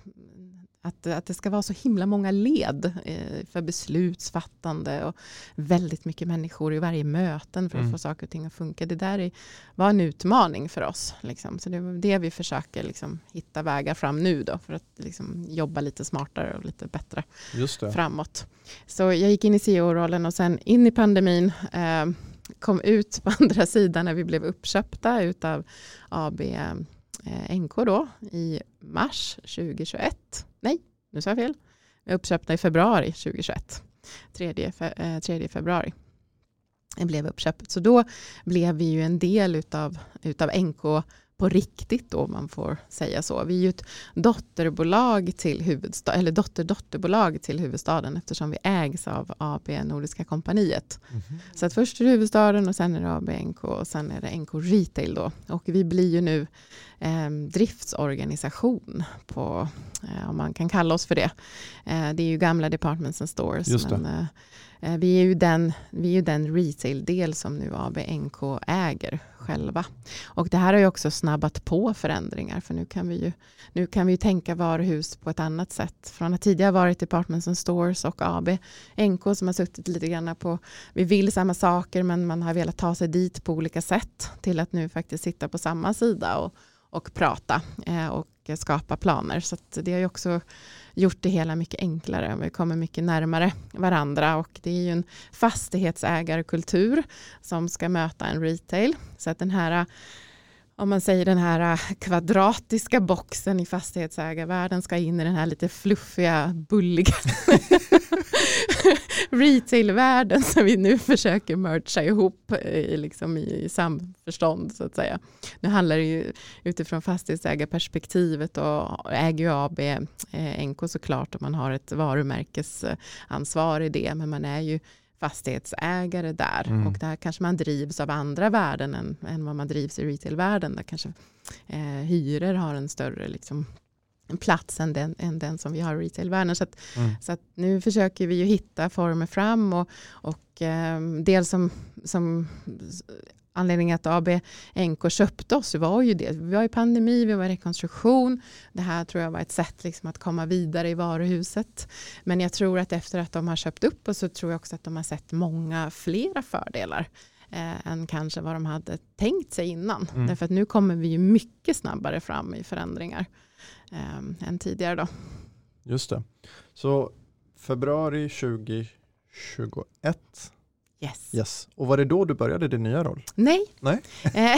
att, att det ska vara så himla många led eh, för beslutsfattande och väldigt mycket människor i varje möten för att Mm. få saker och ting att funka. Det där är, var en utmaning för oss. Liksom. Så det är det vi försöker liksom, hitta vägar fram nu då, för att liksom, jobba lite smartare och lite bättre framåt. Så jag gick in i CEO-rollen och sen in i pandemin. Eh, kom ut på andra sidan när vi blev uppköpta utav AB eh, Eh, NK då i mars 2021. Nej, nu sa jag fel. Vi är uppköpta i februari 2021. 3, fe- eh, 3 februari. Blev uppköpet. Så då blev vi ju en del utav, utav NK på riktigt då, om man får säga så. Vi är ju ett dotterbolag till huvudstaden, eller dotter-dotterbolag till huvudstaden eftersom vi ägs av AB Nordiska kompaniet. Mhm. Så att först är det huvudstaden och sen är det AB NK och sen är det NK Retail då. Och vi blir ju nu eh, driftsorganisation på, eh, om man kan kalla oss för det. Eh, det är ju gamla departments and stores. Men, eh, eh, vi är ju den, vi är ju den retail-del som nu AB NK äger själva. Och det här har ju också snabbat på förändringar för nu kan vi ju, nu kan vi ju tänka varuhus på ett annat sätt. Från att tidigare varit departments and stores och AB NK som har suttit lite grann på vi vill samma saker men man har velat ta sig dit på olika sätt till att nu faktiskt sitta på samma sida och, och prata eh, och skapa planer. Så att det har ju också gjort det hela mycket enklare. Vi kommer mycket närmare varandra och det är ju en fastighetsägarkultur som ska möta en retail. Så att den här om man säger den här äh, kvadratiska boxen i fastighetsägarvärlden ska in i den här lite fluffiga, bulliga retailvärlden som vi nu försöker mercha ihop eh, i, liksom i, i samförstånd så att säga. Nu handlar det ju utifrån fastighetsägarperspektivet och äger ju AB eh, NK såklart och man har ett varumärkesansvar i det men man är ju fastighetsägare där Mm. och där kanske man drivs av andra värden än, än vad man drivs i retailvärlden där kanske eh, hyror har en större liksom, plats än den, än den som vi har i retailvärlden. Så, att, Mm. så att nu försöker vi ju hitta former fram och, och eh, dels som, som anledningen att AB NK köpte oss var ju det. Vi var i pandemi, vi var i rekonstruktion. Det här tror jag var ett sätt liksom att komma vidare i varuhuset. Men jag tror att efter att de har köpt upp oss så tror jag också att de har sett många flera fördelar eh, än kanske vad de hade tänkt sig innan. Mm. Därför att nu kommer vi ju mycket snabbare fram i förändringar eh, än tidigare. Då. Just det. Så februari 2021 Yes. Yes. Och var det då du började din nya roll? Nej. Nej. Eh,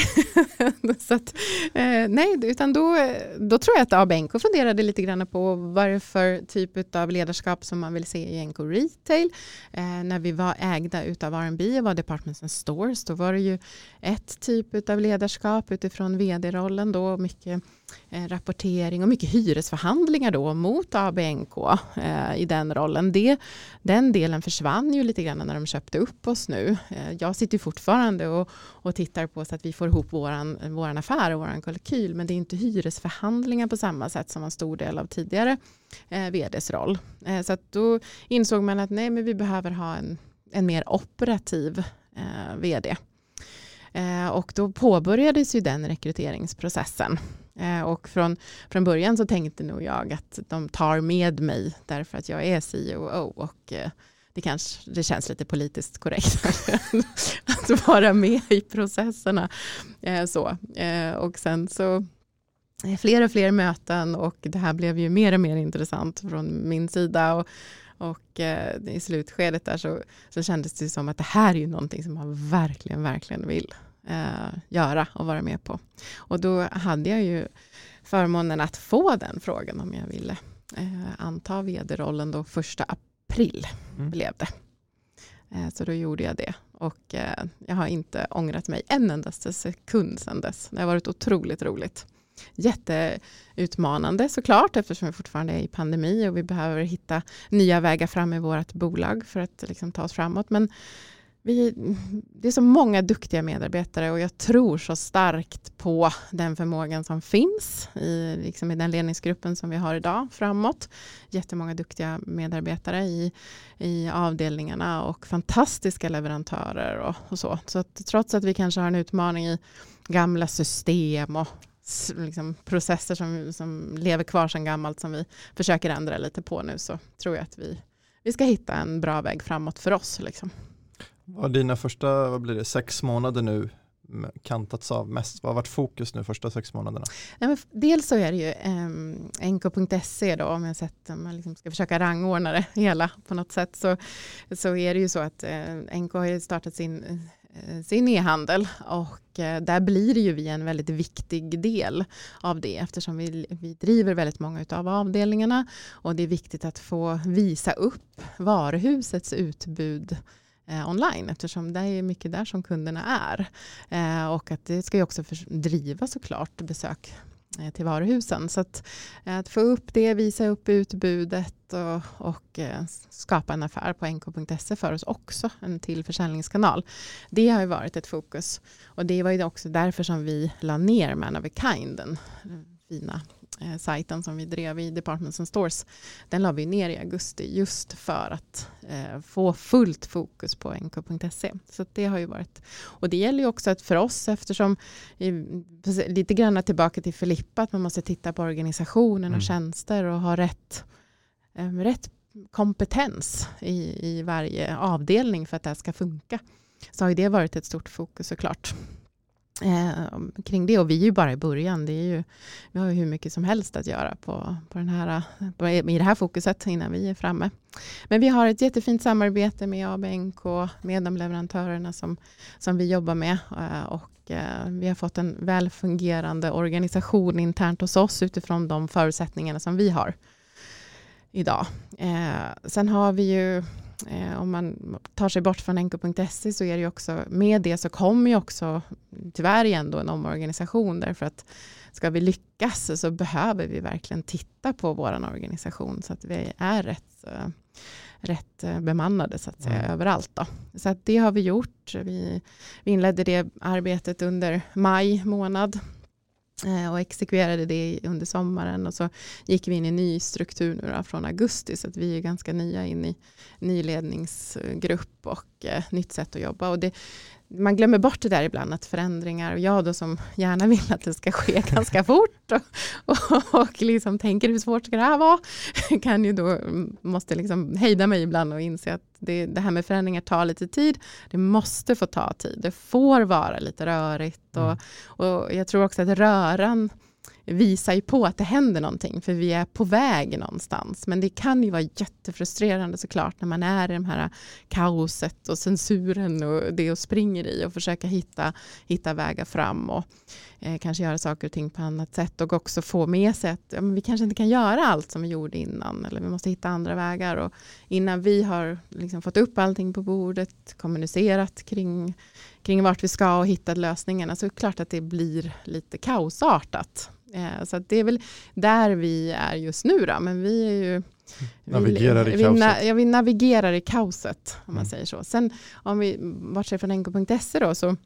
så att, eh, nej, utan då, då tror jag att ABNK funderade lite grann på vad det är för typ av ledarskap som man vill se i NK Retail. Eh, när vi var ägda utav R&B och var Departments and Stores, då var det ju ett typ av ledarskap utifrån vd-rollen då, mycket Eh, rapportering och mycket hyresförhandlingar då mot ABNK eh, i den rollen. Det, den delen försvann ju lite grann när de köpte upp oss nu. Eh, jag sitter fortfarande och, och tittar på så att vi får ihop våran, våran affär och våran kalkyl. Men det är inte hyresförhandlingar på samma sätt som en stor del av tidigare eh, vds roll. Eh, så att då insåg man att nej, men vi behöver ha en, en mer operativ eh, vd. Eh, och då påbörjades ju den rekryteringsprocessen. Eh, och från, från början så tänkte nog jag att de tar med mig därför att jag är CEO och eh, det kanske det känns lite politiskt korrekt att vara med i processerna. Eh, så. Eh, och sen så eh, fler och fler möten och det här blev ju mer och mer intressant från min sida. Och, och eh, i slutskedet där så, så kändes det som att det här är ju någonting som man verkligen, verkligen vill eh, göra och vara med på. Och då hade jag ju förmånen att få den frågan om jag ville eh, anta vd-rollen då första april mm. blev det. Eh, så då gjorde jag det och eh, jag har inte ångrat mig en endaste sekund sedan dess. Det har varit otroligt roligt. Jätteutmanande såklart eftersom vi fortfarande är i pandemi och vi behöver hitta nya vägar fram i vårt bolag för att liksom, ta oss framåt. Men vi, det är så många duktiga medarbetare och jag tror så starkt på den förmågan som finns i, liksom i den ledningsgruppen som vi har idag framåt. Jättemånga duktiga medarbetare i, i avdelningarna och fantastiska leverantörer och, och så. Så att trots att vi kanske har en utmaning i gamla system och liksom processer som, som lever kvar sedan gammalt som vi försöker ändra lite på nu så tror jag att vi, vi ska hitta en bra väg framåt för oss. Liksom. Vad dina första, vad blir det, sex månader nu kantats av mest? Vad har varit fokus nu första sex månaderna? Ja, dels så är det ju eh, nk.se då, om jag sett, om man liksom ska försöka rangordna det hela på något sätt, så, så är det ju så att eh, NK har startat sin eh, sin e-handel och eh, där blir det ju vi en väldigt viktig del av det eftersom vi, vi driver väldigt många av avdelningarna och det är viktigt att få visa upp varuhusets utbud eh, online eftersom det är mycket där som kunderna är. Eh, och att det ska ju också driva såklart besök eh, till varuhusen. Så att, eh, att, få upp det, visa upp utbudet och, och eh, skapa en affär på nk.se för oss också, en till försäljningskanal. Det har ju varit ett fokus och det var ju också därför som vi la ner Man of a Kind, den eh, fina eh, sajten som vi drev i Departments and Stores, den la vi ner i augusti just för att eh, få fullt fokus på nk.se. Så det har ju varit, och det gäller ju också att för oss eftersom, i, lite grann tillbaka till Filippa, att man måste titta på organisationen och mm. tjänster och ha rätt, eh, rätt kompetens i, i varje avdelning för att det här ska funka. Så har ju det varit ett stort fokus såklart eh, kring det. Och vi är ju bara i början. Det är ju, vi har ju hur mycket som helst att göra på, på den här, på, i det här fokuset innan vi är framme. Men vi har ett jättefint samarbete med ABNK, med de leverantörerna som, som vi jobbar med. Eh, och eh, vi har fått en väl fungerande organisation internt hos oss utifrån de förutsättningarna som vi har idag. Eh, sen har vi ju Eh, om man tar sig bort från enko.se så är det ju också, med det så kommer ju också tyvärr igen då en omorganisation därför att ska vi lyckas så behöver vi verkligen titta på vår organisation så att vi är rätt, uh, rätt uh, bemannade så att säga mm. överallt. Då. Så att det har vi gjort. Vi, vi inledde det arbetet under maj månad Eh, Eh, och exekverade det under sommaren och så gick vi in i ny struktur nu då, från augusti så att vi är ganska nya in i ny ledningsgrupp och eh, nytt sätt att jobba. Och det, man glömmer bort det där ibland att förändringar och jag då som gärna vill att det ska ske ganska fort och, och, och liksom tänker hur svårt ska det här vara kan ju då måste liksom hejda mig ibland och inse att det, det här med förändringar tar lite tid. Det måste få ta tid. Det får vara lite rörigt och, mm. och jag tror också att röran visar ju på att det händer någonting för vi är på väg någonstans. Men det kan ju vara jättefrustrerande såklart när man är i det här kaoset och censuren och det och springer i och försöka hitta, hitta vägar fram och eh, kanske göra saker och ting på annat sätt och också få med sig att ja, men vi kanske inte kan göra allt som vi gjorde innan eller vi måste hitta andra vägar och innan vi har liksom fått upp allting på bordet, kommunicerat kring kring vart vi ska och hittat lösningarna så är det klart att det blir lite kaosartat. Eh, så det är väl där vi är just nu då, men vi är ju Navigerar vi, i kaoset. Vi, ja, vi navigerar i kaoset om man Mm. säger så. Sen om vi bortser från nk.se då så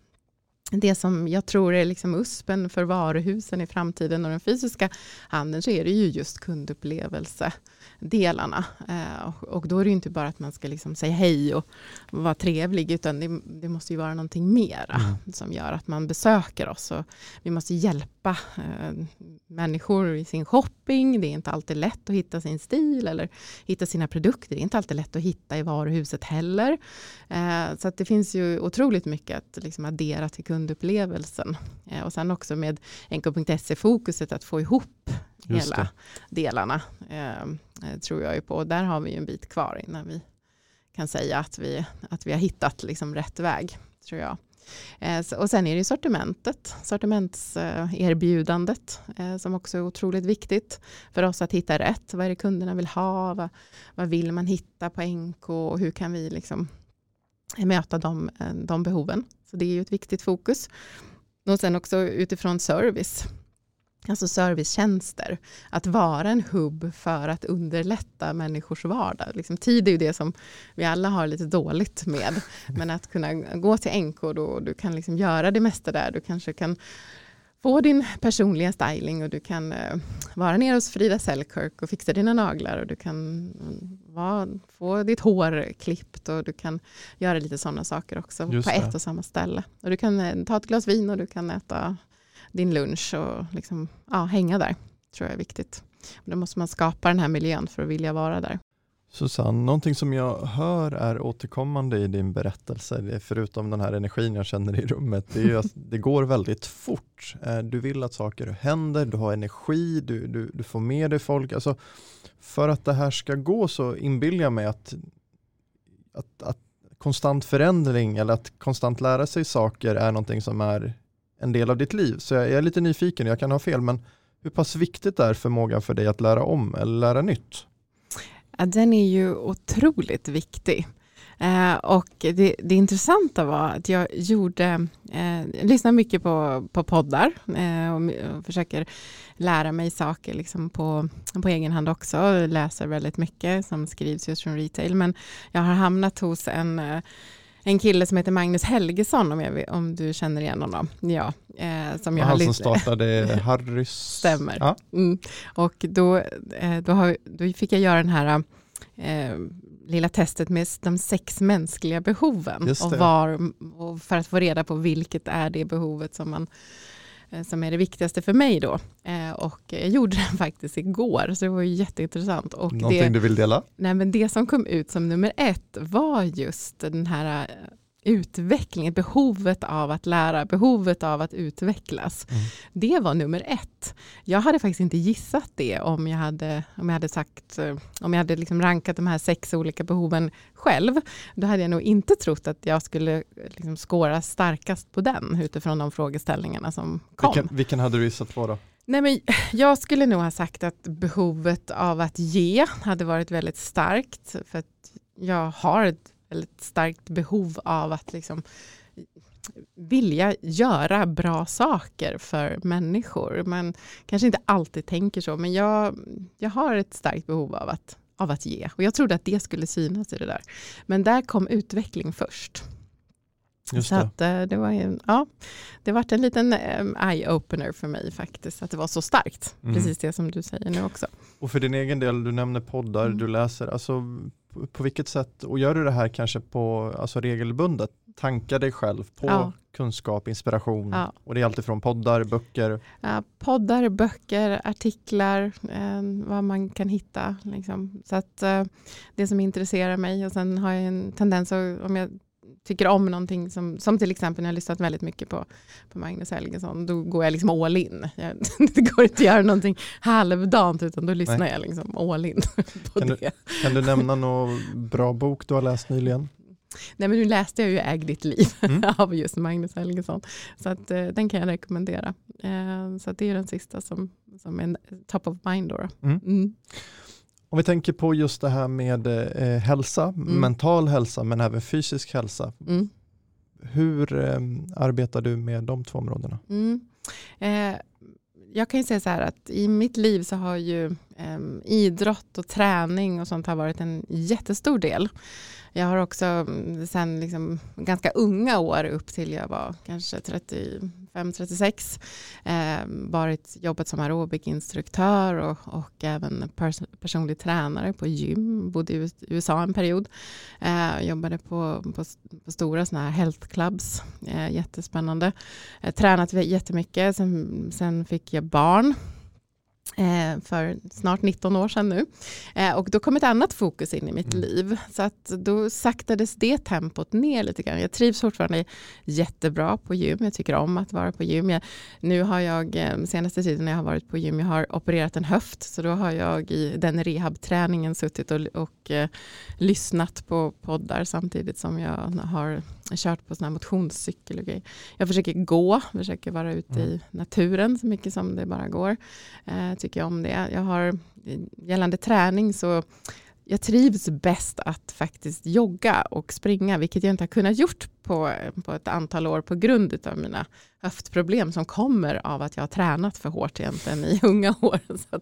det som jag tror är liksom USPen för varuhusen i framtiden och den fysiska handeln så är det ju just kundupplevelsedelarna. Eh, och, och då är det ju inte bara att man ska liksom säga hej och vara trevlig utan det, det måste ju vara någonting mera Mm. som gör att man besöker oss. Och vi måste hjälpa eh, människor i sin shopping. Det är inte alltid lätt att hitta sin stil eller hitta sina produkter. Det är inte alltid lätt att hitta i varuhuset heller. Eh, så det finns ju otroligt mycket att liksom addera till kundupplevelsen. Eh, och sen också med nk.se-fokuset att få ihop hela delarna. Eh, eh, tror jag ju på. Och där har vi ju en bit kvar innan vi kan säga att vi, att vi har hittat liksom rätt väg. tror jag. Eh, och sen är det ju sortimentet, sortimentserbjudandet eh, som också är otroligt viktigt för oss att hitta rätt. Vad är det kunderna vill ha? Vad, vad vill man hitta på NK och hur kan vi liksom eh, möta de, de behoven? Så det är ju ett viktigt fokus. Och sen också utifrån service, alltså servicetjänster, att vara en hubb för att underlätta människors vardag. Liksom, tid är ju det som vi alla har lite dåligt med, men att kunna gå till NK då du kan liksom göra det mesta där. Du kanske kan få din personliga styling och du kan eh, vara nere hos Frida Selkirk och fixa dina naglar och du kan mm, vara, få ditt hår klippt och du kan göra lite sådana saker också Just på det. ett och samma ställe. Och du kan eh, ta ett glas vin och du kan äta din lunch och liksom, ja, hänga där. tror jag är viktigt. Då måste man skapa den här miljön för att vilja vara där. Susanne, någonting som jag hör är återkommande i din berättelse, förutom den här energin jag känner i rummet, det är ju att det går väldigt fort. Eh, du vill att saker händer, du har energi, du, du, du får med dig folk. Alltså, för att det här ska gå så inbillar jag mig att, att, att konstant förändring eller att konstant lära sig saker är någonting som är en del av ditt liv. Så jag, jag är lite nyfiken, jag kan ha fel, men hur pass viktigt är förmågan för dig att lära om eller lära nytt? Ja, den är ju otroligt viktig. Eh, och det, det intressanta var att jag gjorde, eh, jag lyssnar mycket på, på poddar eh, och, och försöker lära mig saker liksom på, på egen hand också. Jag läser väldigt mycket som skrivs just från retail. Men jag har hamnat hos en, eh, en kille som heter Magnus Helgesson om, jag, om du känner igen honom. Ja, eh, som jag Han som startade Harrys. Stämmer. Ja. Mm. Och då, eh, då, har, då fick jag göra den här eh, lilla testet med de sex mänskliga behoven. Och var, och för att få reda på vilket är det behovet som, man, som är det viktigaste för mig då. Eh, och jag gjorde den faktiskt igår, så det var ju jätteintressant. Och Någonting det, du vill dela? nej, men det som kom ut som nummer ett var just den här utvecklingen, behovet av att lära, behovet av att utvecklas. Mm. Det var nummer ett. Jag hade faktiskt inte gissat det om jag hade, om jag hade sagt, eh, om jag hade liksom rankat de här sex olika behoven själv. Då hade jag nog inte trott att jag skulle eh, liksom skåra starkast på den utifrån de frågeställningarna som kom. Vilken, vilken hade du gissat på då? Nej, men jag skulle nog ha sagt att behovet av att ge hade varit väldigt starkt. För att jag har ett väldigt starkt behov av att liksom vilja göra bra saker för människor. Man kanske inte alltid tänker så, men jag, jag har ett starkt behov av att, av att ge. Och jag trodde att det skulle synas i det där. Men där kom utveckling först. Just så det. Att, eh, det var ju, ja, det var en liten eh, eye-opener för mig faktiskt, att det var så starkt. Mm. Precis det som du säger nu också. Och för din egen del, du nämner poddar, Mm. du läser, alltså på, på vilket sätt, och gör du det här kanske på alltså regelbundet? Tanka dig själv på Ja. kunskap, inspiration Ja. och det är alltifrån poddar, böcker. Ja, poddar, böcker, artiklar, eh, vad man kan hitta. Liksom. Så att, eh, det som intresserar mig och sen har jag en tendens att om jag tycker om någonting som, som till exempel när jag har lyssnat väldigt mycket på, på Magnus Helgesson, då går jag liksom all in. Jag, det går inte att göra någonting halvdant utan då lyssnar Nej. jag liksom all in på kan det. Du, kan du nämna någon bra bok du har läst nyligen? Nej men nu läste jag ju Äg ditt liv mm. av just Magnus Helgesson. Så att, eh, den kan jag rekommendera. Eh, så det är den sista som, som är top of mind. Då. Mm. Mm. Om vi tänker på just det här med eh, hälsa, mm. mental hälsa men även fysisk hälsa. Mm. Hur eh, arbetar du med de två områdena? Mm. Eh, jag kan ju säga så här att i mitt liv så har ju eh, idrott och träning och sånt har varit en jättestor del. Jag har också mm, sen liksom ganska unga år upp till jag var kanske 35-36 eh, varit jobbat som aerobikinstruktör och, och även pers personlig tränare på gym. Bodde i USA en period. Eh, jobbade på, på, på stora såna här health clubs. Eh, jättespännande. Eh, tränat jättemycket. Sen, sen fick jag barn för snart 19 år sedan nu. Eh, och då kom ett annat fokus in i mitt mm. liv. Så att då saktades det tempot ner lite grann. Jag trivs fortfarande jättebra på gym. Jag tycker om att vara på gym. Jag, nu har jag eh, senaste tiden när jag har varit på gym, jag har opererat en höft. Så då har jag i den rehabträningen suttit och, och eh, lyssnat på poddar samtidigt som jag har kört på sån här motionscykel och grejer. Jag försöker gå, försöker vara ute mm. i naturen så mycket som det bara går. Eh, tycker jag om det. Jag har, gällande träning så jag trivs bäst att faktiskt jogga och springa, vilket jag inte har kunnat gjort på, på ett antal år på grund av mina höftproblem som kommer av att jag har tränat för hårt egentligen i unga år. Så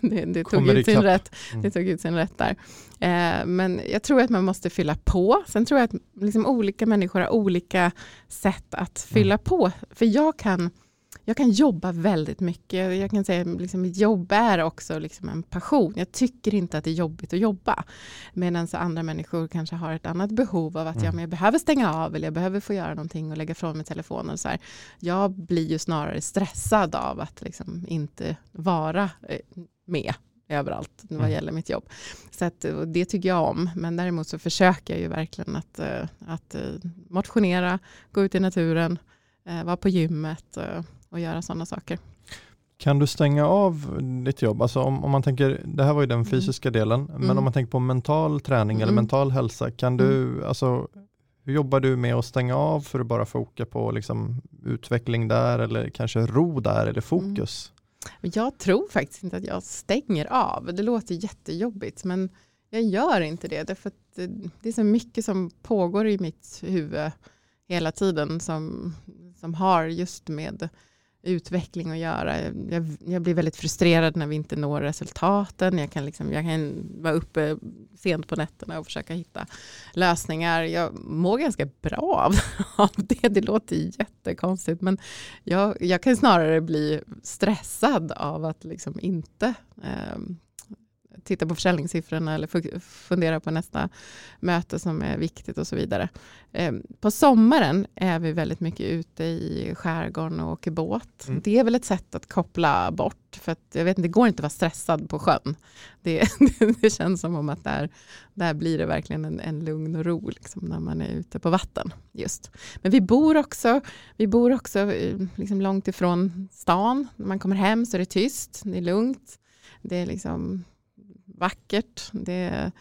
det, det, tog ut sin rätt, mm. det tog ut sin rätt där. Eh, men jag tror att man måste fylla på. Sen tror jag att liksom olika människor har olika sätt att fylla mm. på. För jag kan jag kan jobba väldigt mycket. Jag kan säga att liksom, mitt jobb är också liksom en passion. Jag tycker inte att det är jobbigt att jobba. Medan andra människor kanske har ett annat behov av att mm. ja, jag behöver stänga av eller jag behöver få göra någonting och lägga från mig telefonen. Så här. Jag blir ju snarare stressad av att liksom inte vara eh, med överallt vad mm. gäller mitt jobb. Så att, det tycker jag om. Men däremot så försöker jag ju verkligen att, eh, att eh, motionera, gå ut i naturen, vara på gymmet och göra sådana saker. Kan du stänga av ditt jobb? Alltså om, om man tänker, det här var ju den mm. fysiska mm. delen, men mm. om man tänker på mental träning mm. eller mental hälsa, kan du, mm. alltså, hur jobbar du med att stänga av för att bara foka på liksom, utveckling där eller kanske ro där eller fokus? Jag tror faktiskt inte att jag stänger av. Det låter jättejobbigt men jag gör inte det. Därför att det är så mycket som pågår i mitt huvud hela tiden som, som har just med utveckling att göra. Jag, jag, blir väldigt frustrerad när vi inte når resultaten. Jag kan, liksom, jag kan vara uppe sent på nätterna och försöka hitta lösningar. Jag mår ganska bra av, av det. Det låter jättekonstigt men jag, jag kan snarare bli stressad av att liksom inte eh, titta på försäljningssiffrorna eller fundera på nästa möte som är viktigt och så vidare. Ehm, på sommaren är vi väldigt mycket ute i skärgården och åker båt. Mm. Det är väl ett sätt att koppla bort. För att jag vet inte, det går inte att vara stressad på sjön. Det, det känns som om att där, där blir det verkligen en, en lugn och ro liksom, när man är ute på vatten. just. Men vi bor också, vi bor också eh, liksom långt ifrån stan. När man kommer hem så är det tyst, det är lugnt. Det är liksom vackert, det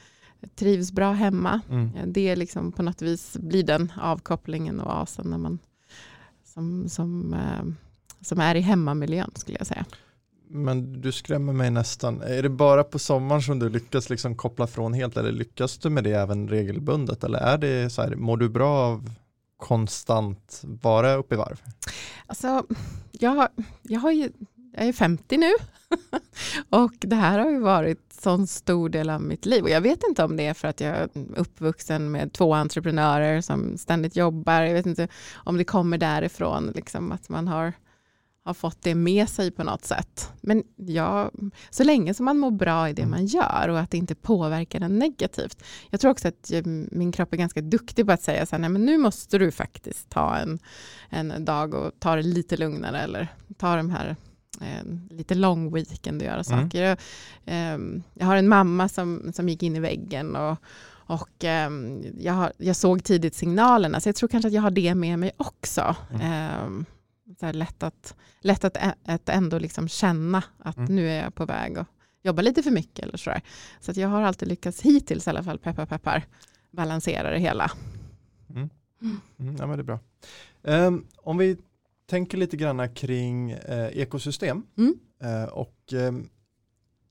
trivs bra hemma. Mm. Det är liksom på något vis blir den avkopplingen och asen när man, som, som, eh, som är i hemmamiljön skulle jag säga. Men du skrämmer mig nästan. Är det bara på sommaren som du lyckas liksom koppla från helt eller lyckas du med det även regelbundet? Eller är det så här, mår du bra av konstant vara uppe i varv? Alltså, jag, jag, har ju, jag är 50 nu och det här har ju varit sån stor del av mitt liv. Och jag vet inte om det är för att jag är uppvuxen med två entreprenörer som ständigt jobbar. Jag vet inte om det kommer därifrån, liksom, att man har, har fått det med sig på något sätt. Men ja, så länge som man mår bra i det mm. man gör och att det inte påverkar en negativt. Jag tror också att min kropp är ganska duktig på att säga så här, nej men nu måste du faktiskt ta en, en dag och ta det lite lugnare eller ta de här eh, lite lång weekend och göra mm. saker. Jag, eh, jag, har en mamma som, som gick in i väggen och Och um, jag, har, jag, såg tidigt signalerna, så jag tror kanske att jag har det med mig också. Mm. Um, så lätt att, lätt att, att ändå liksom känna att mm. nu är jag på väg att jobba lite för mycket. Eller så så att jag har alltid lyckats hittills i alla fall, peppar peppar, balansera det hela. Mm. Mm. ja, men det är bra. Um, om vi tänker lite grann kring eh, ekosystem mm. eh, och eh,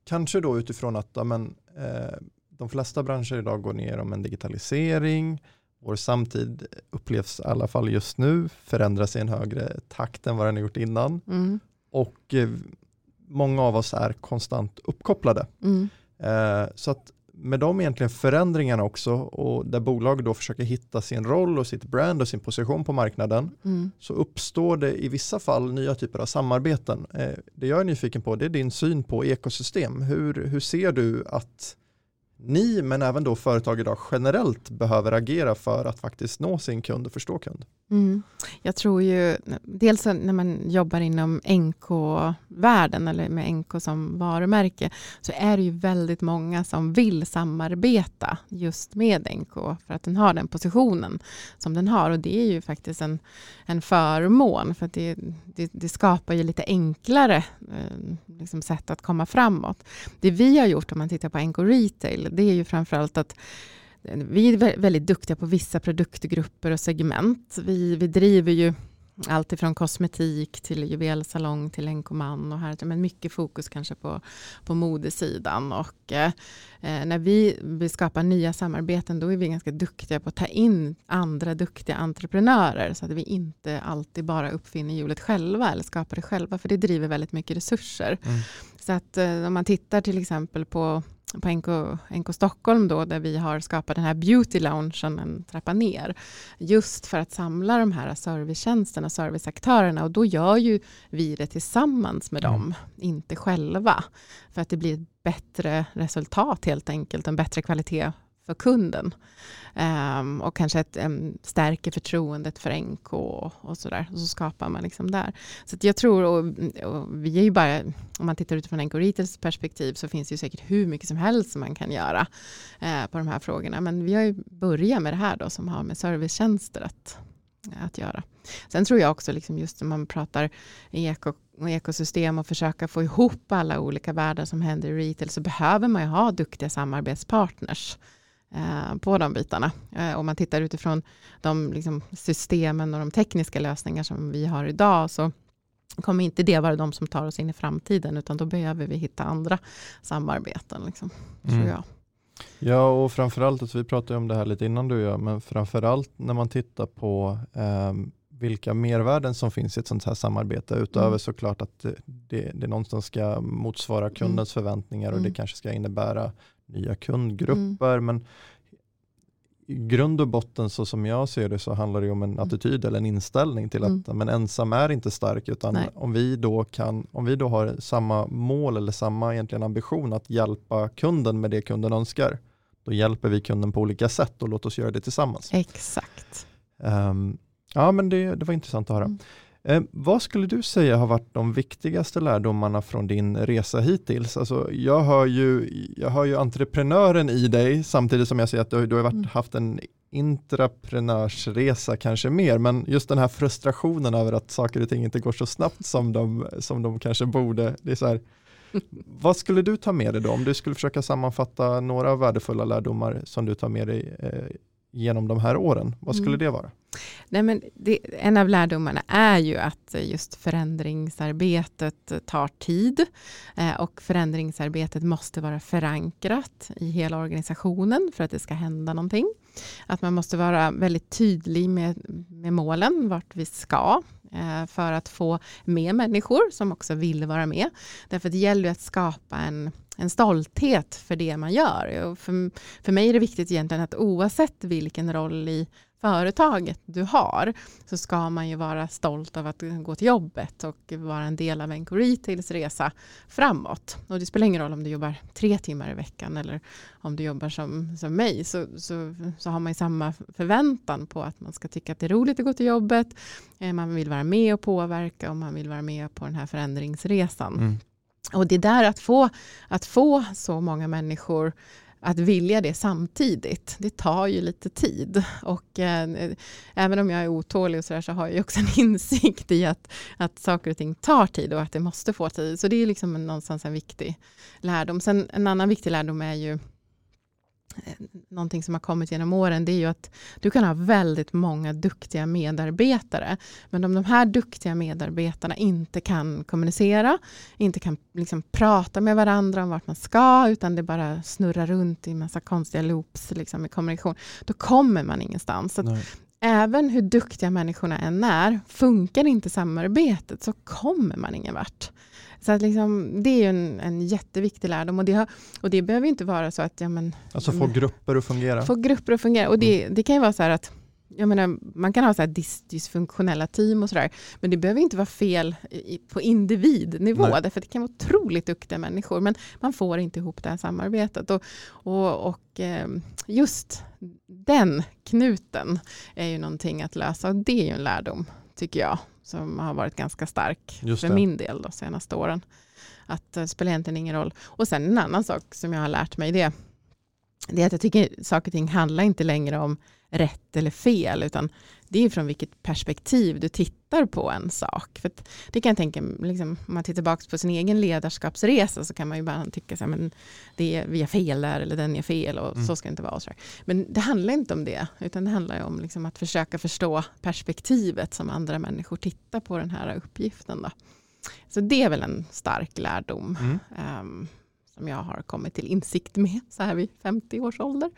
kanske då utifrån att ja, men, eh, de flesta branscher idag går ner om en digitalisering, vår samtid upplevs i alla fall just nu förändras i en högre takt än vad den har gjort innan. Mm. Och eh, många av oss är konstant uppkopplade. Mm. Eh, så att med de egentligen förändringarna också och där bolag då försöker hitta sin roll och sitt brand och sin position på marknaden mm. så uppstår det i vissa fall nya typer av samarbeten. Eh, det jag är nyfiken på det är din syn på ekosystem. Hur, hur ser du att ni men även då företag idag generellt behöver agera för att faktiskt nå sin kund och förstå kund? Mm. Jag tror ju, dels när man jobbar inom NK-världen eller med NK som varumärke så är det ju väldigt många som vill samarbeta just med NK för att den har den positionen som den har och det är ju faktiskt en, en förmån för att det, det, det skapar ju lite enklare eh, liksom sätt att komma framåt. Det vi har gjort om man tittar på NK Retail det är ju framförallt att eh, vi är väldigt duktiga på vissa produktgrupper och segment. Vi, vi driver ju allt ifrån kosmetik till juvelsalong till enkoman och här, men mycket fokus kanske på, på modesidan. Och, eh, eh, när vi vill skapa nya samarbeten då är vi ganska duktiga på att ta in andra duktiga entreprenörer så att vi inte alltid bara uppfinner hjulet själva eller skapar det själva för det driver väldigt mycket resurser. Mm. Så att eh, om man tittar till exempel på på NK, NK Stockholm då, där vi har skapat den här beauty loungen en trappa ner. Just för att samla de här servicetjänsterna, serviceaktörerna och då gör ju vi det tillsammans med dem, inte själva. För att det blir ett bättre resultat helt enkelt, en bättre kvalitet för kunden. Um, och kanske ett, um, stärker förtroendet för NK och, och sådär. Och så skapar man liksom där. Så jag tror, och, och, vi är ju bara, om man tittar utifrån NK Retails perspektiv så finns det ju säkert hur mycket som helst som man kan göra uh, på de här frågorna. Men vi har ju börjat med det här då som har med servicetjänster att, att göra. Sen tror jag också, liksom just när man pratar eko och ekosystem och försöka få ihop alla olika världar som händer i retail så behöver man ju ha duktiga samarbetspartners på de bitarna. Eh, om man tittar utifrån de liksom, systemen och de tekniska lösningar som vi har idag så kommer inte det vara de som tar oss in i framtiden utan då behöver vi hitta andra samarbeten. Liksom, tror mm. jag. Ja och framförallt, alltså vi pratade om det här lite innan du och jag, men framförallt när man tittar på eh, vilka mervärden som finns i ett sånt här samarbete utöver mm. såklart att det, det någonstans ska motsvara kundens mm. förväntningar och det mm. kanske ska innebära nya kundgrupper. Mm. Men i grund och botten så som jag ser det så handlar det om en mm. attityd eller en inställning till att mm. men ensam är inte stark utan om vi, då kan, om vi då har samma mål eller samma egentligen ambition att hjälpa kunden med det kunden önskar då hjälper vi kunden på olika sätt och låt oss göra det tillsammans. Exakt. Um, ja men det, det var intressant att höra. Mm. Eh, vad skulle du säga har varit de viktigaste lärdomarna från din resa hittills? Alltså, jag, hör ju, jag hör ju entreprenören i dig samtidigt som jag ser att du, du har varit, mm. haft en intraprenörsresa kanske mer, men just den här frustrationen över att saker och ting inte går så snabbt som de, som de kanske borde. Det är så här, vad skulle du ta med dig då om du skulle försöka sammanfatta några värdefulla lärdomar som du tar med dig eh, genom de här åren? Vad skulle mm. det vara? Nej, men det, en av lärdomarna är ju att just förändringsarbetet tar tid eh, och förändringsarbetet måste vara förankrat i hela organisationen för att det ska hända någonting. Att man måste vara väldigt tydlig med, med målen, vart vi ska eh, för att få med människor som också vill vara med. Därför det gäller att skapa en en stolthet för det man gör. Och för, för mig är det viktigt egentligen att oavsett vilken roll i företaget du har så ska man ju vara stolt av att gå till jobbet och vara en del av en Retails resa framåt. Och det spelar ingen roll om du jobbar tre timmar i veckan eller om du jobbar som, som mig så, så, så har man ju samma förväntan på att man ska tycka att det är roligt att gå till jobbet. Eh, man vill vara med och påverka och man vill vara med på den här förändringsresan. Mm. Och det där att få, att få så många människor att vilja det samtidigt, det tar ju lite tid. Och eh, även om jag är otålig och så, där, så har jag också en insikt i att, att saker och ting tar tid och att det måste få tid. Så det är liksom någonstans en viktig lärdom. Sen en annan viktig lärdom är ju någonting som har kommit genom åren, det är ju att du kan ha väldigt många duktiga medarbetare. Men om de här duktiga medarbetarna inte kan kommunicera, inte kan liksom prata med varandra om vart man ska, utan det bara snurrar runt i massa konstiga loops liksom, i kommunikation, då kommer man ingenstans. Så även hur duktiga människorna än är, funkar inte samarbetet så kommer man ingen vart. Så att liksom, det är en, en jätteviktig lärdom och det, har, och det behöver inte vara så att... Ja, men, alltså få grupper att fungera. Få grupper att fungera och det, mm. det kan ju vara så här att jag menar, man kan ha så här dis dysfunktionella team och sådär, men det behöver inte vara fel i, på individnivå, Nej. därför att det kan vara otroligt duktiga människor, men man får inte ihop det här samarbetet. Och, och, och eh, just den knuten är ju någonting att lösa, och det är ju en lärdom, tycker jag, som har varit ganska stark för min del de senaste åren. Att det uh, spelar egentligen ingen roll. Och sen en annan sak som jag har lärt mig det, det är att jag tycker saker och ting handlar inte längre om rätt eller fel, utan det är från vilket perspektiv du tittar på en sak. För det kan jag tänka, liksom, om man tittar tillbaka på sin egen ledarskapsresa så kan man ju bara tycka att vi har fel där eller den är fel och mm. så ska det inte vara. Så Men det handlar inte om det, utan det handlar om liksom att försöka förstå perspektivet som andra människor tittar på den här uppgiften. Då. Så det är väl en stark lärdom. Mm. Um, som jag har kommit till insikt med så här vid 50 års ålder.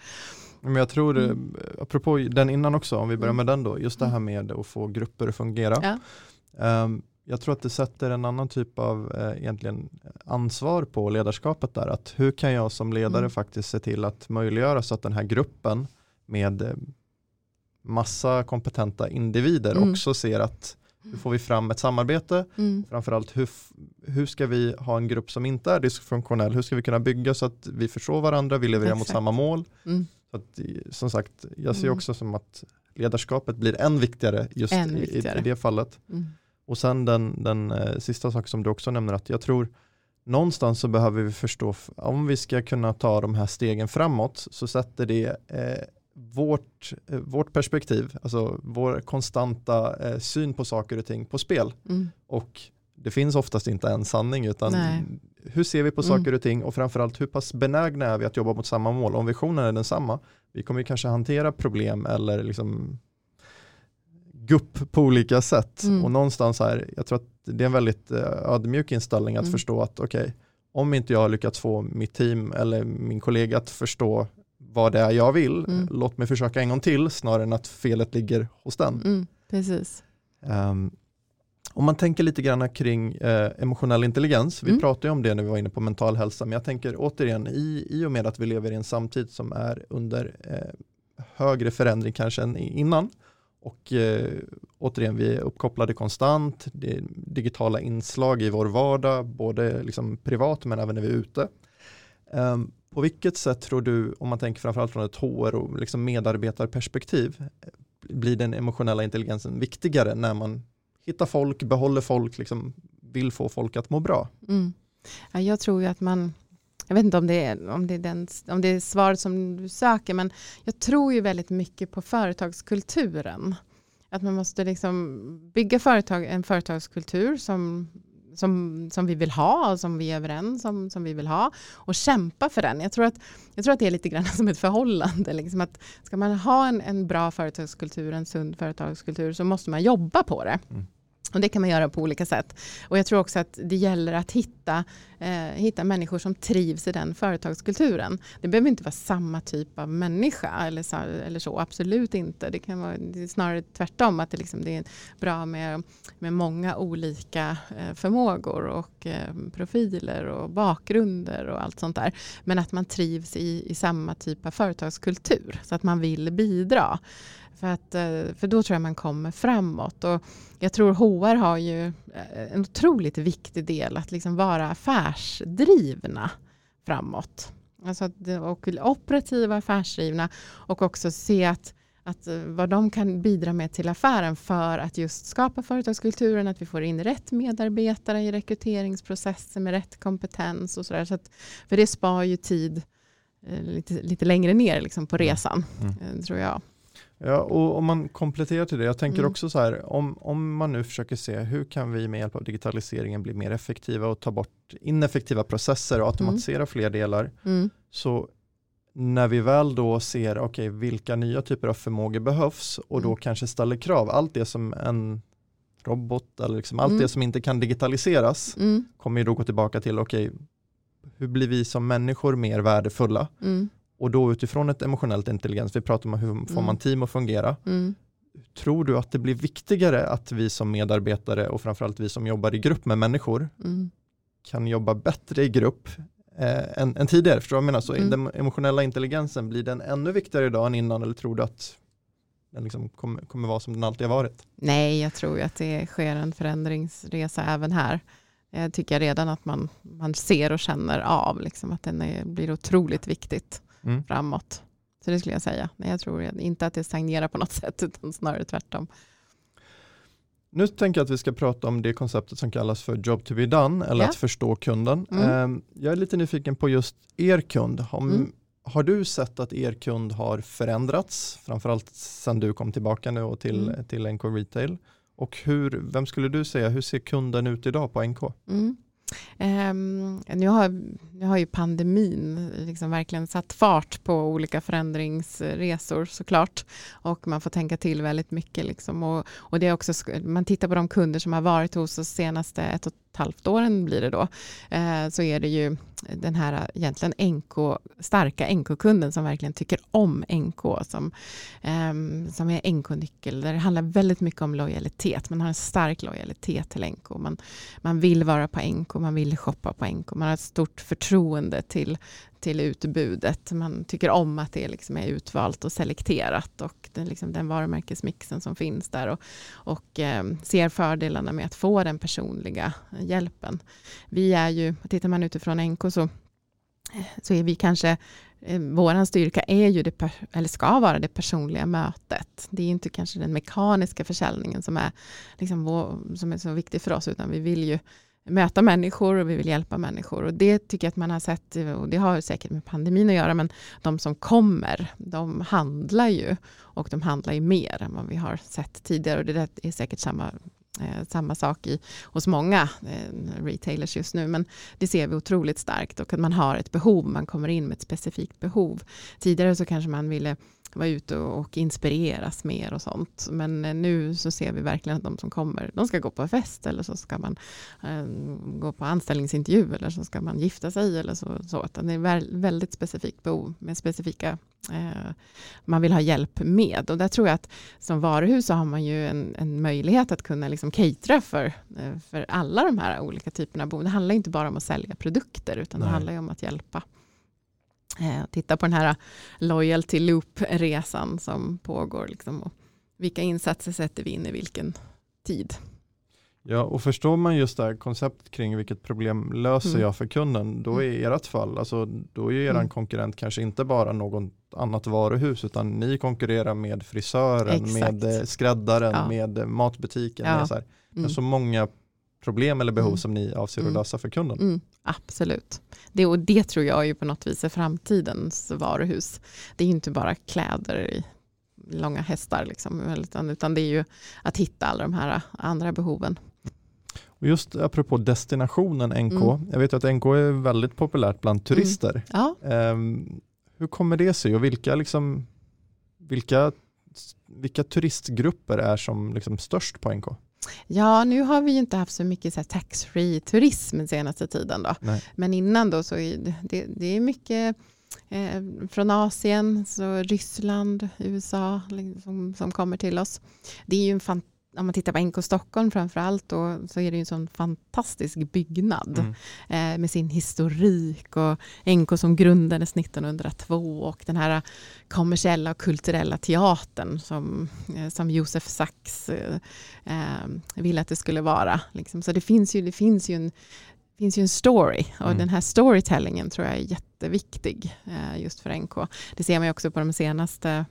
Men jag tror, mm. Eh, apropå den innan också, om vi börjar med den då, just det här mm. med att få grupper att fungera. Ja. Um, jag tror att det sätter en annan typ av eh, egentligen ansvar på ledarskapet där. Att hur kan jag som ledare mm. faktiskt se till att möjliggöra så att den här gruppen med eh, massa kompetenta individer mm. också ser att hur får vi fram ett samarbete? Mm. Framförallt hur, hur ska vi ha en grupp som inte är dysfunktionell? Hur ska vi kunna bygga så att vi förstår varandra, vi levererar Exakt. mot samma mål? Mm. Så att, som sagt, jag ser mm. också som att ledarskapet blir än viktigare just än viktigare. I, i, det fallet. Mm. Och sen den, den eh, sista saken som du också nämner, att jag tror någonstans så behöver vi förstå, om vi ska kunna ta de här stegen framåt, så sätter det eh, vårt, eh, vårt perspektiv, alltså vår konstanta eh, syn på saker och ting på spel. Mm. Och det finns oftast inte en sanning utan Nej. hur ser vi på mm. saker och ting och framförallt hur pass benägna är vi att jobba mot samma mål. Om visionen är densamma, vi kommer kanske hantera problem eller liksom gupp på olika sätt. Mm. Och någonstans här, jag tror att det är en väldigt uh, ödmjuk inställning att mm. förstå att okej, okay, om inte jag har lyckats få mitt team eller min kollega att förstå vad det är jag vill, mm. låt mig försöka en gång till snarare än att felet ligger hos den. Mm, precis. Um, om man tänker lite grann kring eh, emotionell intelligens, vi mm. pratade om det när vi var inne på mental hälsa, men jag tänker återigen i, i och med att vi lever i en samtid som är under eh, högre förändring kanske än innan och eh, återigen vi är uppkopplade konstant, det är digitala inslag i vår vardag, både liksom privat men även när vi är ute. Um, på vilket sätt tror du, om man tänker framförallt från ett HR och liksom medarbetarperspektiv, blir den emotionella intelligensen viktigare när man hittar folk, behåller folk, liksom vill få folk att må bra? Mm. Ja, jag tror ju att man, jag vet inte om det, är, om, det är den, om det är svaret som du söker, men jag tror ju väldigt mycket på företagskulturen. Att man måste liksom bygga företag, en företagskultur som som, som vi vill ha och som vi är överens om som vi vill ha och kämpa för den. Jag tror att, jag tror att det är lite grann som ett förhållande. Liksom att ska man ha en, en bra företagskultur, en sund företagskultur så måste man jobba på det. Mm. Och det kan man göra på olika sätt. Och jag tror också att det gäller att hitta, eh, hitta människor som trivs i den företagskulturen. Det behöver inte vara samma typ av människa eller så, eller så absolut inte. Det kan vara det snarare tvärtom, att det, liksom, det är bra med, med många olika eh, förmågor och eh, profiler och bakgrunder och allt sånt där. Men att man trivs i, i samma typ av företagskultur så att man vill bidra. För, att, eh, för då tror jag man kommer framåt. Och jag tror HR har ju eh, en otroligt viktig del att liksom vara affärsdrivna framåt. Alltså att, och operativa affärsdrivna och också se att, att eh, vad de kan bidra med till affären för att just skapa företagskulturen, att vi får in rätt medarbetare i rekryteringsprocessen med rätt kompetens och sådär. Så för det spar ju tid lite, lite längre ner liksom på resan, Mm. tror jag. Ja, och om man kompletterar till det, jag tänker Mm. också så här, om, om man nu försöker se hur kan vi med hjälp av digitaliseringen bli mer effektiva och ta bort ineffektiva processer och automatisera fler delar, Mm. så när vi väl då ser, okej, vilka nya typer av förmågor behövs och då Mm. kanske ställer krav, allt det som en robot eller liksom allt Mm. det som inte kan digitaliseras Mm. kommer ju då gå tillbaka till, okej, hur blir vi som människor mer värdefulla? Mm. Och då utifrån ett emotionellt intelligens, vi pratar om hur får Mm. man team att fungera, Mm. Tror du att det blir viktigare att vi som medarbetare och framförallt vi som jobbar i grupp med människor Mm. kan jobba bättre i grupp eh, än, än tidigare? Förstår du vad jag menar? Så Mm. den emotionella intelligensen, blir den ännu viktigare idag än innan eller tror du att den liksom kommer, kommer vara som den alltid har varit? Nej, jag tror att det sker en förändringsresa även här. Jag tycker redan att man, man ser och känner av liksom, att den är, blir otroligt viktigt Mm. framåt. Så det skulle jag säga. Nej, jag tror inte att det stagnerar på något sätt, utan snarare tvärtom. Nu tänker jag att vi ska prata om det konceptet som kallas för job to be done eller Ja. att förstå kunden. Mm. Eh, Jag är lite nyfiken på just er kund. Om, Mm. Har du sett att er kund har förändrats, framförallt sedan du kom tillbaka nu och till, Mm. till NK Retail? Och hur, vem skulle du säga, hur ser kunden ut idag på NK? Um, nu, har, nu har ju pandemin liksom verkligen satt fart på olika förändringsresor såklart. Och man får tänka till väldigt mycket. Liksom. Och, och det är också, man tittar på de kunder som har varit hos oss senaste ett och ett halvt åren blir det då. Eh, så är det ju den här eh, egentligen NK, starka NK-kunden som verkligen tycker om NK. Som, ehm, som är NK-nyckel. Där det handlar väldigt mycket om lojalitet. Man har en stark lojalitet till NK. Man, man vill vara på NK, man vill shoppa på NK. Man har ett stort förtroende till, till utbudet. Man tycker om att det liksom är utvalt och selekterat och den, liksom, den varumärkesmixen som finns där och, och eh, ser fördelarna med att få den personliga hjälpen. Vi är ju, tittar man utifrån NK så, så är vi kanske eh, Vår styrka är ju det, eller ska vara det personliga mötet. Det är inte kanske den mekaniska försäljningen som är, liksom vår, som är så viktig för oss, utan vi vill ju möta människor och vi vill hjälpa människor. Och det tycker jag att man har sett, och det har säkert med pandemin att göra, men de som kommer, de handlar ju och de handlar ju mer än vad vi har sett tidigare. Och det är säkert samma, eh, samma sak i, hos många eh, retailers just nu, men det ser vi otroligt starkt och att man har ett behov, man kommer in med ett specifikt behov. Tidigare så kanske man ville vara ute och, inspireras mer och sånt. Men eh, nu så ser vi verkligen att de som kommer, de ska gå på fest eller så ska man eh, gå på anställningsintervju eller så ska man gifta sig eller så. så. Det är väl, väldigt specifikt behov med specifika eh, man vill ha hjälp med. Och där tror jag att som varuhus så har man ju en, en möjlighet att kunna liksom catera för, för alla de här olika typerna av behov. Det handlar inte bara om att sälja produkter utan Nej. det handlar ju om att hjälpa. Eh, titta på den här loyalty loop-resan som pågår. Liksom, och vilka insatser sätter vi in i vilken tid? Ja, och förstår man just det här konceptet kring vilket problem löser Mm. jag för kunden, då är i ert fall, alltså, då är er Mm. konkurrent kanske inte bara något annat varuhus, utan ni konkurrerar med frisören, Exakt. med eh, skräddaren, Ja. med eh, matbutiken, Ja. med så, här, Mm. så många problem eller behov Mm. som ni avser att Mm. lösa för kunden. Mm, absolut. Det, och det tror jag ju på något vis är framtidens varuhus. Det är inte bara kläder i långa hästar, liksom, utan, utan det är ju att hitta alla de här andra behoven. Och just apropå destinationen NK, Mm. jag vet att NK är väldigt populärt bland turister. Ja, Ehm, hur kommer det sig och vilka, liksom, vilka, vilka turistgrupper är som liksom störst på NK? Ja nu har vi ju inte haft så mycket tax-free turism den senaste tiden. Då. Nej. Men innan då så är det, det, är mycket eh, från Asien, så Ryssland, USA liksom, som, kommer till oss. Det är ju en fan, om man tittar på NK Stockholm framför allt då, så är det ju en sån fantastisk byggnad Mm. eh, med sin historik och NK som grundades 1902 och den här kommersiella och kulturella teatern som, eh, som Josef Sachs eh, eh, ville att det skulle vara. Liksom. Så det finns ju, det finns ju en finns ju en story och Mm. den här storytellingen tror jag är jätteviktig eh, just för NK. Det ser man ju också på de senaste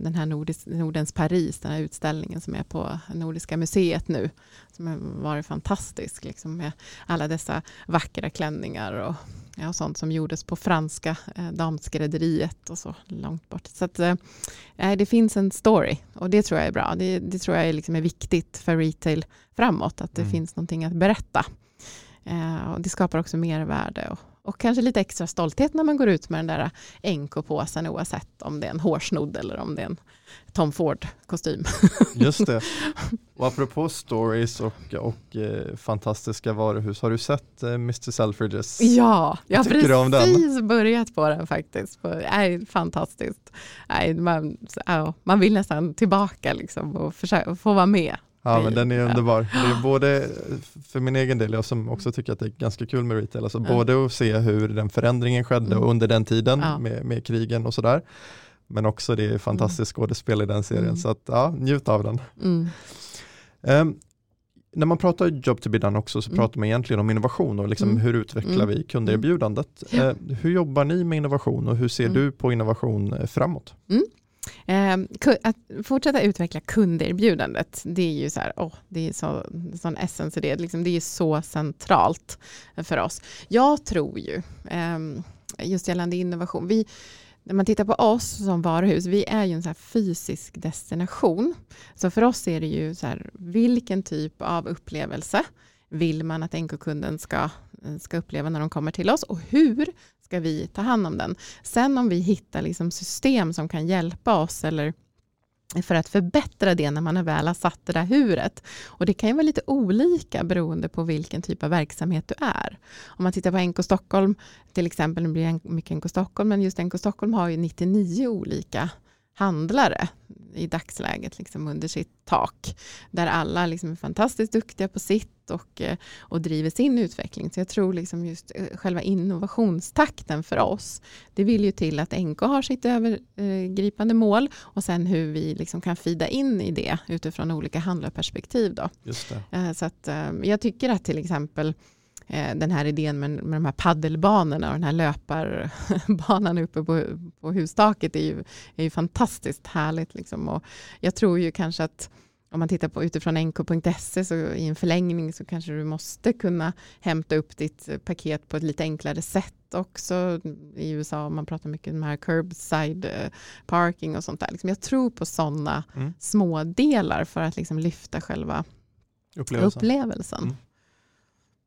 den här Nordis, Nordens Paris, den här utställningen som är på Nordiska museet nu, som har varit fantastisk, liksom med alla dessa vackra klänningar och, ja, och sånt som gjordes på franska eh, damskrädderiet och så långt bort. Så att, eh, det finns en story och det tror jag är bra. Det, det tror jag är, liksom är viktigt för retail framåt, att det mm. finns någonting att berätta. Eh, och det skapar också mervärde och, och kanske lite extra stolthet när man går ut med den där NK-påsen oavsett om det är en hårsnodd eller om det är en Tom Ford-kostym. Just det. Och apropå stories och, och eh, fantastiska varuhus, har du sett eh, Mr. Selfridges? Ja, jag har precis börjat på den faktiskt. Äh, fantastiskt. Äh, man, äh, man vill nästan tillbaka liksom och försöka, få vara med Ja men den är underbar. Det är både för min egen del, jag som också tycker att det är ganska kul med retail, alltså mm. både att se hur den förändringen skedde mm. under den tiden ja. med, med krigen och sådär. Men också det är fantastiskt mm. skådespel i den serien, mm. så att ja, njut av den. Um, när man pratar job to be done också så pratar man egentligen om innovation och liksom hur utvecklar vi kunderbjudandet. Ja. Uh, hur jobbar ni med innovation och hur ser du på innovation eh, framåt? Eh, att fortsätta utveckla kunderbjudandet, det är ju så här, oh, det är så, sån essens i det, liksom, det är så centralt för oss. Jag tror ju, eh, just gällande innovation, vi, när man tittar på oss som varuhus, vi är ju en så fysisk destination. Så för oss är det ju så här, vilken typ av upplevelse vill man att NK-kunden ska, ska uppleva när de kommer till oss och hur ska vi ta hand om den. Sen om vi hittar liksom system som kan hjälpa oss eller för att förbättra det när man väl har satt det där huret. Och det kan ju vara lite olika beroende på vilken typ av verksamhet du är. Om man tittar på NK Stockholm, till exempel, nu blir det mycket NK Stockholm, men just NK Stockholm har ju 99 olika handlare i dagsläget liksom under sitt tak. Där alla liksom är fantastiskt duktiga på sitt och, eh, och driver sin utveckling. Så jag tror liksom just eh, själva innovationstakten för oss, det vill ju till att NK har sitt övergripande mål och sen hur vi liksom kan fida in i det utifrån olika handlarperspektiv. Då. Eh, så att, jag tycker att till exempel den här idén med, med de här paddelbanorna och den här löparbanan uppe på, på hustaket är ju, är ju fantastiskt härligt. Liksom. Och jag tror ju kanske att om man tittar på utifrån nk.se så i en förlängning så kanske du måste kunna hämta upp ditt paket på ett lite enklare sätt också. I USA man pratar mycket om här curbside eh, parking och sånt där. Liksom jag tror på sådana mm. små delar för att liksom lyfta själva upplevelsen. upplevelsen. Mm.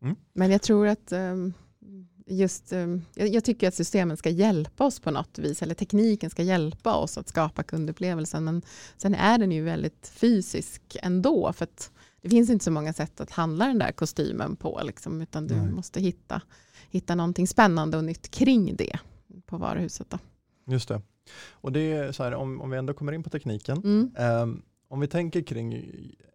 Mm. Men jag tror att um, just, jag, jag, tycker att systemen ska hjälpa oss på något vis, eller tekniken ska hjälpa oss att skapa kundupplevelsen. Men sen är den ju väldigt fysisk ändå, för att det finns inte så många sätt att handla den där kostymen på, liksom, utan du Nej. måste hitta, hitta någonting spännande och nytt kring det på varuhuset. Då. Just det. Och det är så här, om, om vi ändå kommer in på tekniken, mm. um, om vi tänker kring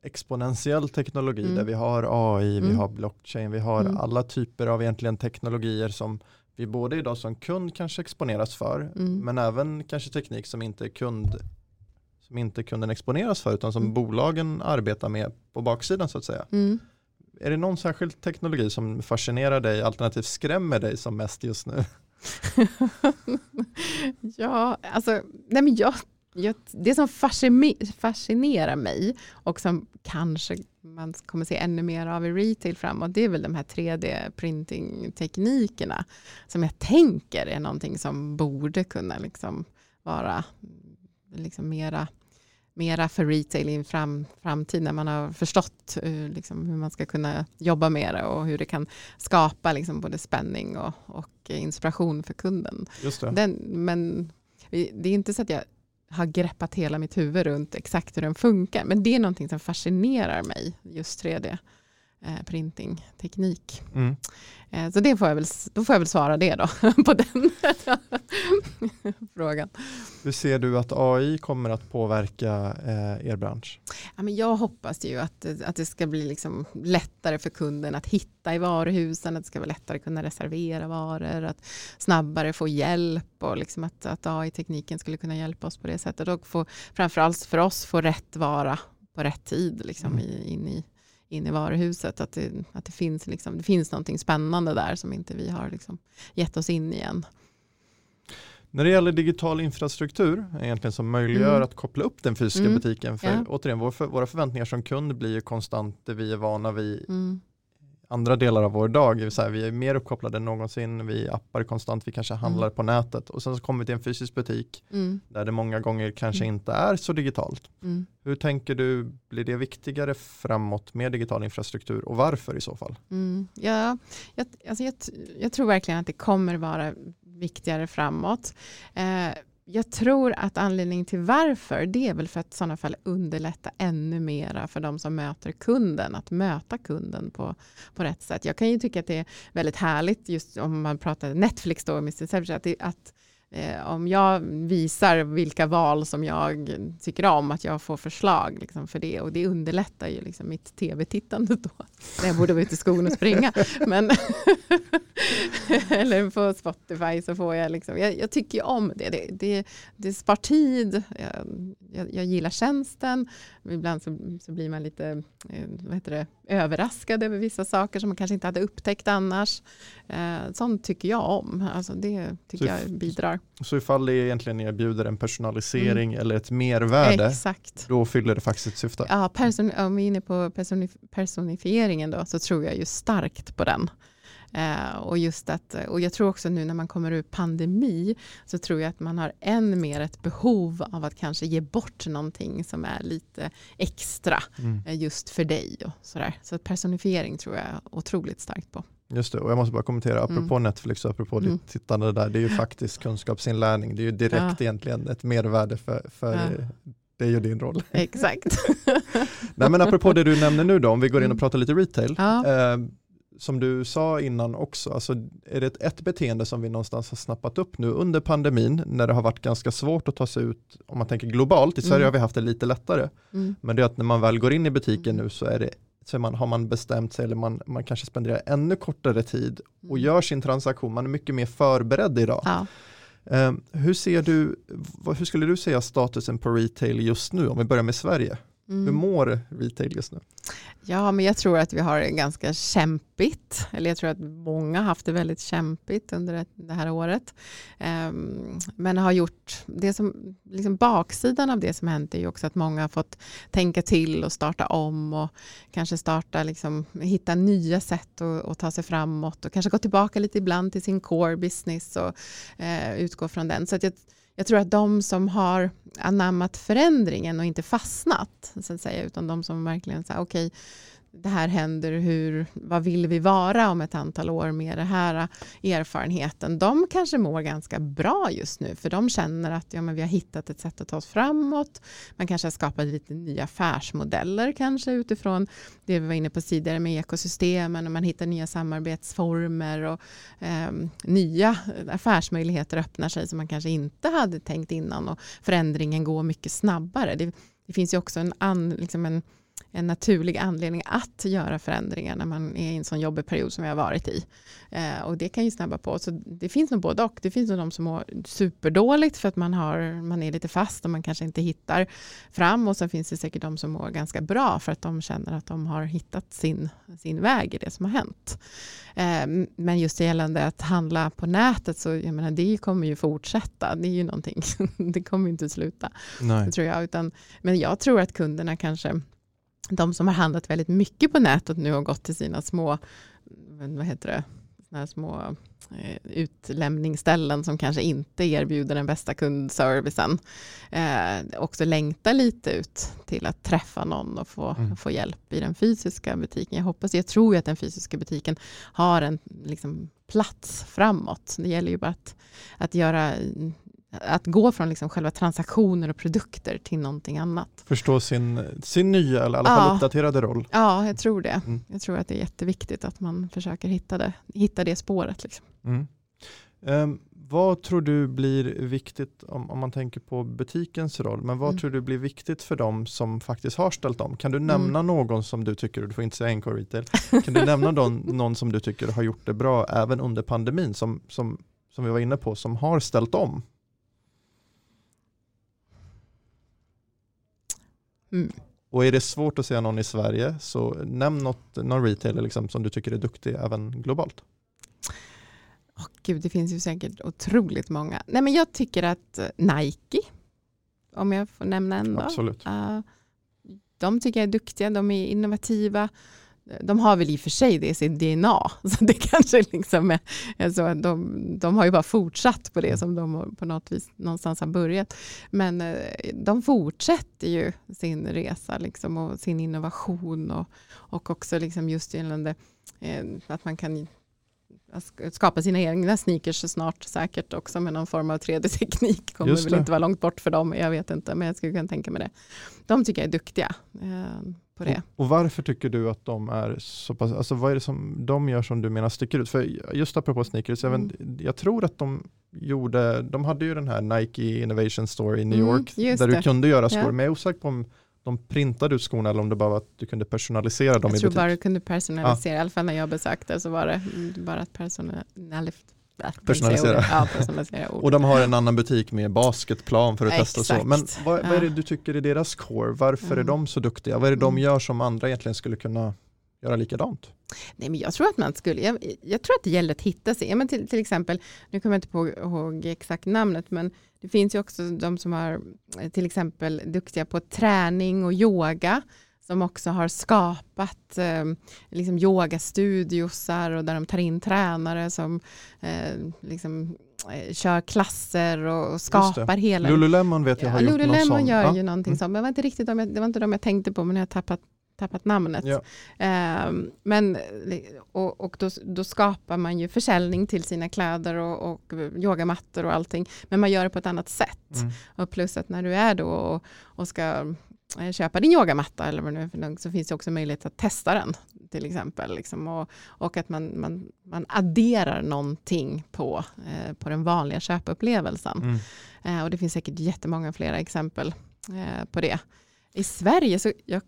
exponentiell teknologi mm. där vi har AI, mm. vi har blockchain, vi har mm. alla typer av egentligen teknologier som vi både idag som kund kanske exponeras för, mm. men även kanske teknik som inte kund som inte kunden exponeras för utan som mm. bolagen arbetar med på baksidan så att säga. Mm. Är det någon särskild teknologi som fascinerar dig alternativt skrämmer dig som mest just nu? ja, alltså, nej men jag jag, det som fascinerar mig och som kanske man kommer se ännu mer av i retail framåt, det är väl de här 3D-printing-teknikerna som jag tänker är någonting som borde kunna liksom vara liksom mera, mera för retail i en fram, framtid när man har förstått uh, liksom, hur man ska kunna jobba med det och hur det kan skapa liksom, både spänning och, och inspiration för kunden. Just det. Den, men det är inte så att jag har greppat hela mitt huvud runt exakt hur den funkar. Men det är någonting som fascinerar mig, just 3D eh, printingteknik. Mm. Eh, så det får jag väl, då får jag väl svara det då, på den frågan. Hur ser du att AI kommer att påverka eh, er bransch? Ja, men jag hoppas ju att, att det ska bli liksom lättare för kunden att hitta i varuhusen, att det ska vara lättare att kunna reservera varor, att snabbare få hjälp och liksom att, att AI-tekniken skulle kunna hjälpa oss på det sättet och få, framförallt för oss få rätt vara på rätt tid liksom, mm. i, in i in i varuhuset. Att det, att det, finns, liksom, det finns någonting spännande där som inte vi har liksom gett oss in i än. När det gäller digital infrastruktur, egentligen som möjliggör Mm. att koppla upp den fysiska Mm. butiken. För Ja. återigen, vår, för, våra förväntningar som kund blir ju konstant det vi är vana vid Mm. Andra delar av vår dag. Vill säga, vi är mer uppkopplade än någonsin, vi appar konstant, vi kanske handlar på nätet och sen så kommer vi till en fysisk butik Mm. där det många gånger kanske Mm. inte är så digitalt. Mm. Hur tänker du, blir det viktigare framåt med digital infrastruktur och varför i så fall? Mm. Ja, jag, alltså jag, jag tror verkligen att det kommer vara viktigare framåt. Eh, jag tror att anledningen till varför det är väl för att i sådana fall underlätta ännu mera för de som möter kunden, att möta kunden på, på rätt sätt. Jag kan ju tycka att det är väldigt härligt just om man pratar Netflix då, Mr. Att, det, att Eh, om jag visar vilka val som jag tycker om, att jag får förslag liksom, för det och det underlättar ju liksom mitt tv-tittande då. När jag borde vara ute i skogen och springa. Men eller på Spotify så får jag liksom, jag, jag tycker ju om det. Det, det, det spar tid, jag, jag, jag gillar tjänsten. Ibland så, så blir man lite eh, vad heter det, överraskad över vissa saker som man kanske inte hade upptäckt annars. Eh, sånt tycker jag om. Alltså det tycker Så jag bidrar. Så ifall det egentligen erbjuder en personalisering eller ett mervärde, Exakt. då fyller det faktiskt ett syfte. Ja, person, om vi är inne på personif personifieringen då, så tror jag ju starkt på den. Eh, och, just att, och jag tror också nu när man kommer ur pandemi så tror jag att man har än mer ett behov av att kanske ge bort någonting som är lite extra Mm. eh, just för dig. Och sådär. Så personifiering tror jag otroligt starkt på. Just det, och jag måste bara kommentera, apropå Netflix och apropå Mm. ditt tittande där, det är ju faktiskt kunskapsinlärning, det är ju direkt Ja. egentligen ett mervärde för, för Ja. dig och din roll. Exakt. Nej men apropå det du nämner nu då, om vi går in och Mm. pratar lite retail, ja. eh, som du sa innan också, alltså är det ett, beteende som vi någonstans har snappat upp nu under pandemin, när det har varit ganska svart att ta sig ut, om man tänker globalt, i Sverige Mm. har vi haft det lite lättare, Mm. men det är att när man väl går in i butiken Mm. nu så är det så man, har man bestämt sig eller man, man kanske spenderar ännu kortare tid och Mm. gör sin transaktion, man är mycket mer förberedd idag. Ja. Eh, hur, ser du, hur skulle du säga statusen på retail just nu, om vi börjar med Sverige? Mm. Hur mår retail just nu? Ja, men jag tror att vi har det ganska kämpigt. Eller jag tror att många har haft det väldigt kämpigt under det- här året. Ehm, men har gjort det som, liksom baksidan av det som hänt är ju också att många har fått tänka till och starta om och kanske starta, liksom, hitta nya sätt att, att ta sig framåt och kanske gå tillbaka lite ibland till sin core business och eh, utgå från den. Så att jag, jag tror att de som har anammat förändringen och inte fastnat, så att säga, utan de som verkligen säger okej, det här händer, hur, vad vill vi vara om ett antal år med den här erfarenheten, de kanske mår ganska bra just nu, för de känner att ja, men vi har hittat ett sätt att ta oss framåt, man kanske har skapat lite nya affärsmodeller kanske utifrån det vi var inne på tidigare med ekosystemen och man hittar nya samarbetsformer och eh, nya affärsmöjligheter öppnar sig som man kanske inte hade tänkt innan och förändringen går mycket snabbare. Det, det finns ju också en, an, liksom en, en naturlig anledning att göra förändringar när man är i en sån jobbig period som vi har varit i. Eh, och det kan ju snabba på. Så det finns nog både och. Det finns nog de som mår superdåligt för att man, har, man är lite fast och man kanske inte hittar fram. Och så finns det säkert de som mår ganska bra för att de känner att de har hittat sin, sin väg i det som har hänt. Eh, men just det gällande att handla på nätet så jag menar, det kommer ju fortsätta. Det är ju någonting, det kommer inte sluta. Nej. Tror jag. Utan, men jag tror att kunderna kanske, de som har handlat väldigt mycket på nätet nu och gått till sina små, vad heter det, såna små eh, utlämningsställen som kanske inte erbjuder den bästa kundservicen. Eh, också längtar lite ut till att träffa någon och få, Mm. få hjälp i den fysiska butiken. Jag hoppas, jag tror ju att den fysiska butiken har en liksom, plats framåt. Det gäller ju bara att, att göra att gå från liksom själva transaktioner och produkter till någonting annat. Förstå sin, sin nya, eller i alla fall Ja. uppdaterade roll. Ja, jag tror det. Mm. Jag tror att det är jätteviktigt att man försöker hitta det, hitta det spåret. Liksom. Mm. Ehm, vad tror du blir viktigt om, om man tänker på butikens roll, men vad Mm. tror du blir viktigt för dem som faktiskt har ställt om? Kan du Mm. nämna någon som du tycker, du får inte säga NK Retail, kan du nämna någon, någon som du tycker har gjort det bra även under pandemin, som, som, som vi var inne på, som har ställt om? Mm. Och är det svårt att säga någon i Sverige, så nämn något, någon retailer liksom, som du tycker är duktig även globalt. Oh, Gud, det finns ju säkert otroligt många. Nej, men jag tycker att Nike, om jag får nämna en då. Absolut. Uh, de tycker jag är duktiga, de är innovativa. De har väl i och för sig det i sin DNA, så det kanske liksom är, alltså, de, de har ju bara fortsatt på det som de på något vis någonstans har börjat. Men eh, de fortsätter ju sin resa liksom, och sin innovation och, och också liksom just gällande eh, att man kan skapa sina egna sneakers snart säkert också med någon form av 3D-teknik. Kommer väl inte vara långt bort för dem, jag vet inte, men jag skulle kunna tänka mig det. De tycker jag är duktiga eh, på det. Och, och, varför tycker du att de är så pass, alltså vad är det som de gör som du menar sticker ut? För just apropå sneakers, mm. jag, tror att de gjorde, de hade ju den här Nike Innovation Store i New mm, York, där det. du kunde göra skor, ja. men jag är osäker på om de printade ut skorna eller om det bara var att du kunde personalisera dem jag i butik? Jag tror bara du kunde personalisera, ja. i alla fall när jag besökte så var det bara att personalisera. Personalisera. Ja, personalisera och de har en annan butik med basketplan för att ja, testa exakt. så. Men vad, vad, är det du tycker är deras core? Varför mm. är de så duktiga? Vad är det de mm. gör som andra egentligen skulle kunna göra likadant? Nej, men jag tror att man skulle, jag, jag tror att det gäller att hitta sig. Ja, men till, till exempel, nu kommer jag inte på, ihåg exakt namnet, men det finns ju också de som är till exempel duktiga på träning och yoga som också har skapat eh, liksom yogastudiosar och där de tar in tränare som eh, liksom, eh, kör klasser och skapar hela... Lululemon vet jag har ja, gjort Lululemon något sånt. gör ja. ju någonting mm. sånt, men det var inte riktigt de, det var inte de jag tänkte på, men jag har tappat tappat namnet. Ja. Eh, men, och och då, då, skapar man ju försäljning till sina kläder och, och yogamattor och allting. Men man gör det på ett annat sätt. Mm. Och plus att när du är då och, och ska köpa din yogamatta eller vad nu så finns det också möjlighet att testa den till exempel. Liksom, och, och att man, man, man adderar någonting på, eh, på den vanliga köpupplevelsen. Mm. Eh, och det finns säkert jättemånga flera exempel eh, på det. I Sverige så jag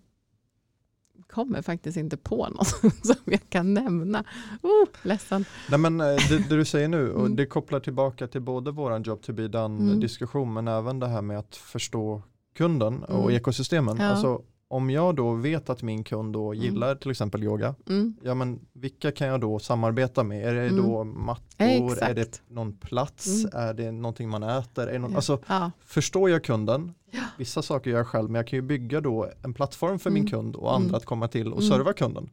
kommer faktiskt inte på något som jag kan nämna. Oh, ledsen. Nej, men eh, det, det du säger nu, och mm. det kopplar tillbaka till både vår job to be done mm. diskussion men även det här med att förstå kunden och mm. ekosystemen. Ja. Alltså, om jag då vet att min kund då mm. gillar till exempel yoga, mm. ja men vilka kan jag då samarbeta med? Är det mm. då mattor? Exakt. Är det någon plats? Mm. Är det någonting man äter? Är någon. Alltså, ja. Förstår jag kunden? Ja. Vissa saker gör jag själv, men jag kan ju bygga då en plattform för min mm. kund och andra mm. att komma till och serva kunden.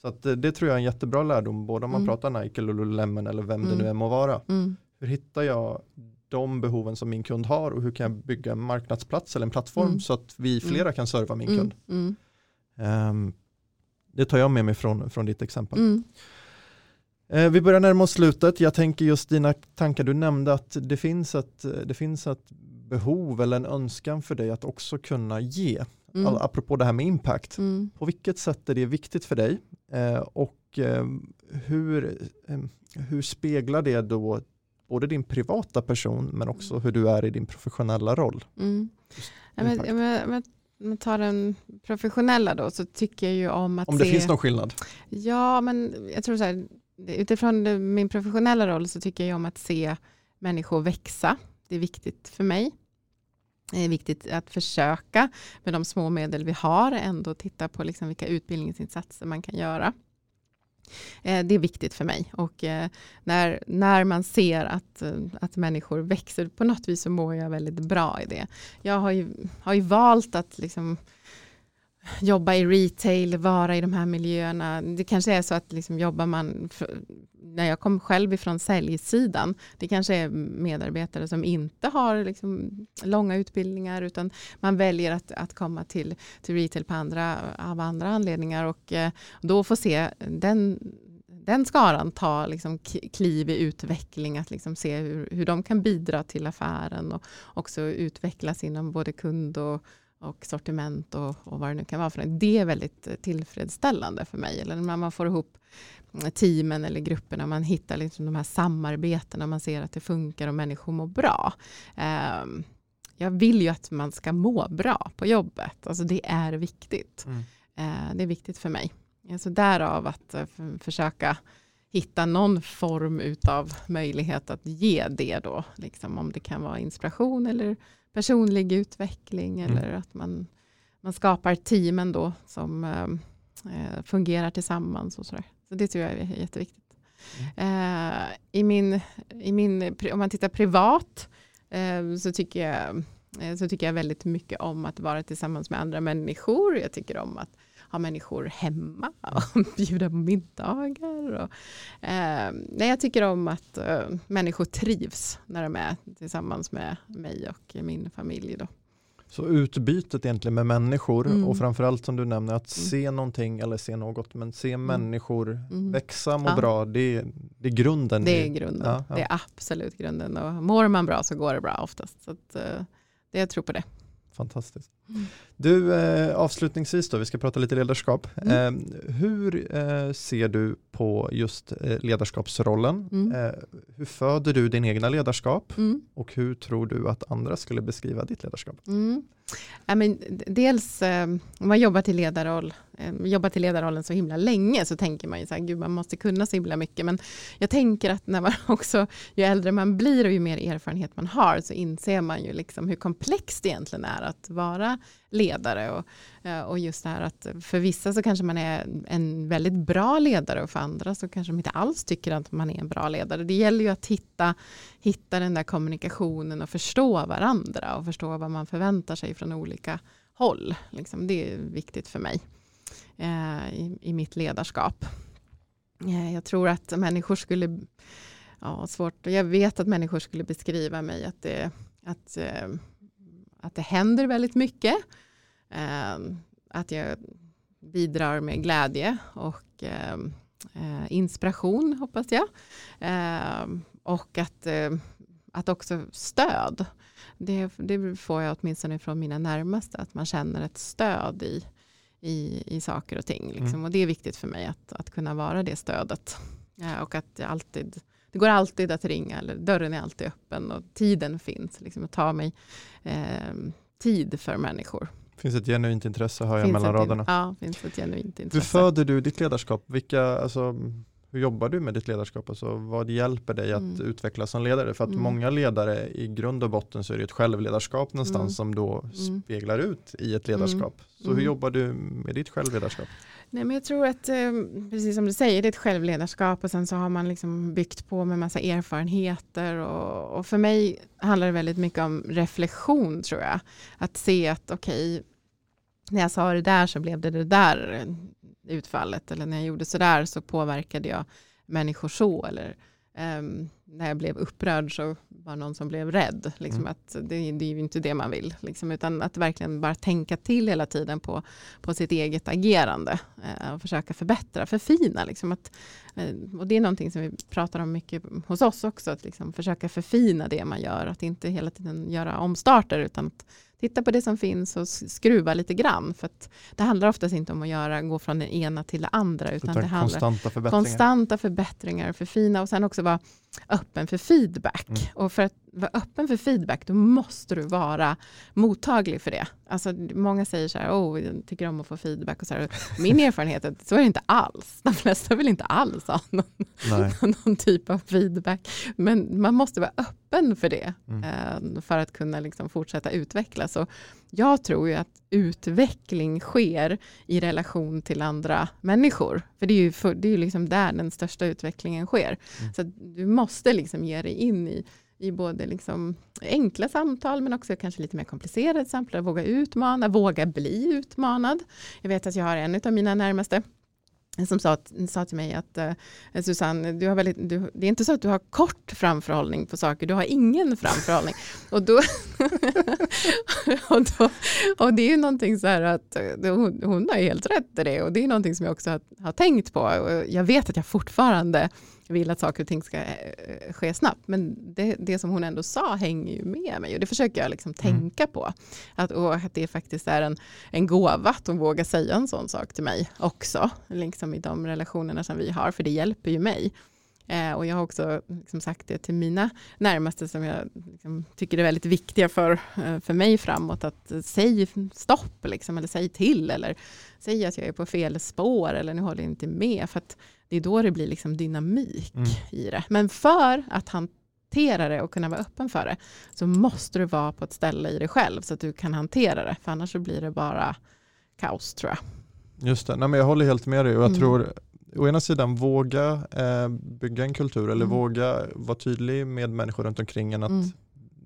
Så att det, det, tror jag är en jättebra lärdom, både om man pratar Nike, Lululemon eller vem det nu än må vara. Hur hittar jag de behoven som min kund har och hur kan jag bygga en marknadsplats eller en plattform mm. så att vi flera mm. kan serva min kund. Um, det tar jag med mig från, från ditt exempel. Uh, vi börjar närma oss slutet. Jag tänker just dina tankar. Du nämnde att det finns ett, det finns ett behov eller en önskan för dig att också kunna ge. Mm. Apropå det här med impact. Mm. På vilket sätt är det viktigt för dig? Uh, och uh, hur, hur speglar det då både din privata person men också hur du är i din professionella roll. Mm. Ja, men, ja, men, men tar den professionella då så tycker jag ju om att Om det se... finns någon skillnad? Ja, men jag tror så här, utifrån min professionella roll så tycker jag om att se människor växa. Det är viktigt för mig. Det är viktigt att försöka med de små medel vi har ändå titta på liksom vilka utbildningsinsatser man kan göra. Eh, det är viktigt för mig och eh, när, när man ser att, eh, att människor växer på något vis så mår jag väldigt bra i det. Jag har ju, har ju valt att liksom jobba i retail, vara i de här miljöerna. Det kanske är så att liksom jobbar man, när jag kom själv ifrån säljsidan, det kanske är medarbetare som inte har liksom långa utbildningar utan man väljer att, att komma till, till retail på andra, av andra anledningar och eh, då få se den den skaran ta liksom kliv i utveckling, att liksom se hur, hur de kan bidra till affären och också utvecklas inom både kund och, och sortiment och, och vad det nu kan vara. För det är väldigt eh, tillfredsställande för mig. Eller när man får ihop mm, teamen eller grupperna, man hittar liksom de här samarbetena, man ser att det funkar och människor mår bra. Um, jag vill ju att man ska må bra på jobbet. Alltså det är viktigt. Mm. Uh, det är viktigt för mig. Alltså därav att uh, försöka hitta någon form av möjlighet att ge det då. Liksom om det kan vara inspiration eller personlig utveckling mm. eller att man, man skapar teamen då som eh, eh fungerar tillsammans och sådär. Så det tror jag är jätteviktigt. Eh, i min, i min, om man tittar privat eh, så tycker jag eh, så tycker jag väldigt mycket om att vara tillsammans med andra människor. Jag tycker om att ha människor hemma och bjuda på middagar. Och, eh, nej, jag tycker om att eh, människor trivs när de är tillsammans med mig och min familj. Då. Så utbytet egentligen med människor mm. och framförallt som du nämner att mm. se någonting eller se något men se mm. människor mm. växa, må ja. bra, det, det är grunden. Det är grunden, ja, ja. det är absolut grunden och mår man bra så går det bra oftast. Så att, uh, det, jag tror på det. Fantastiskt. Mm. Du, eh, avslutningsvis då, vi ska prata lite ledarskap. Mm. Eh, hur eh, ser du på just eh, ledarskapsrollen? Mm. Eh, hur föder du din egna ledarskap? Mm. Och hur tror du att andra skulle beskriva ditt ledarskap? Mm. Ja, men dels eh, om man jobbar till ledarroll, jobbat i ledarrollen så himla länge så tänker man ju så här, gud man måste kunna så himla mycket. Men jag tänker att när man också, ju äldre man blir och ju mer erfarenhet man har så inser man ju liksom hur komplext det egentligen är att vara ledare. Och, eh, och just det här att för vissa så kanske man är en väldigt bra ledare och för andra så kanske de inte alls tycker att man är en bra ledare. Det gäller ju att hitta, hitta den där kommunikationen och förstå varandra och förstå vad man förväntar sig från olika håll. Liksom, det är viktigt för mig eh, i, i mitt ledarskap. Eh, jag tror att människor skulle ja, svårt. Jag vet att människor skulle beskriva mig att det, att eh, att det händer väldigt mycket. Eh, att jag bidrar med glädje och eh, eh inspiration hoppas jag. Eh, och att, eh, att också stöd. Det, det, får jag åtminstone från mina närmaste, att man känner ett stöd i, i, i saker och ting. Liksom. Mm. Och det är viktigt för mig att, att kunna vara det stödet. och att alltid det går alltid att ringa, eller dörren är alltid öppen och tiden finns. Liksom, att ta mig eh, tid för människor. Finns ett genuint intresse hör jag finns mellan raderna. Ja, finns ett genuint intresse. Hur föder du ditt ledarskap? Vilka, alltså, hur jobbar du med ditt ledarskap? Alltså, vad hjälper dig att mm. utvecklas som ledare? För att mm. många ledare i grund och botten så är det ett självledarskap någonstans mm. som då mm. speglar ut i ett ledarskap. Mm. Så hur mm. jobbar du med ditt självledarskap? Nej, men jag tror att, eh, precis som du säger, det är ett självledarskap och sen så har man liksom byggt på med massa erfarenheter och, och för mig handlar det väldigt mycket om reflektion tror jag. Att se att okej, okay, när jag sa det där så blev det det där utfallet eller när jag gjorde så där så påverkade jag människor så eller um, när jag blev upprörd så var någon som blev rädd. Liksom mm. att det, det, är ju inte det man vill. Liksom, utan att verkligen bara tänka till hela tiden på, på sitt eget agerande. Eh, och försöka förbättra, förfina. Liksom, att, eh, och det är någonting som vi pratar om mycket hos oss också. Att liksom, försöka förfina det man gör. Att inte hela tiden göra omstarter utan att titta på det som finns och skruva lite grann. För det handlar oftast inte om att göra, gå från det ena till det andra. Utan, det handlar konstanta förbättringar. konstanta förbättringar, förfina och sen också vara öppen för feedback. Mm. Och för att vara öppen för feedback, då måste du vara mottaglig för det. Alltså, många säger så här, oh, jag tycker om att få feedback. Och så här. Min erfarenhet är att så är det inte alls. De flesta vill inte alls ha någon, någon typ av feedback. Men man måste vara öppen för det mm. Eh, för att kunna liksom fortsätta utvecklas. Och jag tror ju att utveckling sker i relation till andra människor. För det är ju, för, det är ju liksom där den största utvecklingen sker. Mm. Så du måste liksom ge dig in i i både liksom enkla samtal men också kanske lite mer komplicerade samtal. Våga utmana, våga bli utmanad. Jag vet att jag har en av mina närmaste som sa, sa till mig att eh, Susanne, du har väldigt, du, det är inte så att du har kort framförhållning på saker, du har ingen framförhållning. och, då, och, då, och det är ju någonting så här att eh, hon, hon har helt rätt i det och det är någonting som jag också har, har tänkt på. Och jag vet att jag fortfarande vill att saker och ting ska eh, ske snabbt. Men det, det som hon ändå sa hänger ju med mig och det försöker jag liksom mm. tänka på. Att, och att det faktiskt är en, en gåva att hon vågar säga en sån sak till mig också. Liksom i de relationerna som vi har, för det hjälper ju mig. Eh, och jag har också liksom sagt det till mina närmaste som jag liksom tycker är väldigt viktiga för, eh, för mig framåt. Att säg stopp liksom, eller säg till eller säg att jag är på fel spår eller nu håller jag inte med. För att det är då det blir liksom dynamik mm. i det. Men för att hantera det och kunna vara öppen för det så måste du vara på ett ställe i dig själv så att du kan hantera det. För annars så blir det bara kaos tror jag. Just det, Nej, men jag håller helt med dig och jag mm. tror å ena sidan våga eh, bygga en kultur eller Mm. våga vara tydlig med människor runt omkring en att Mm.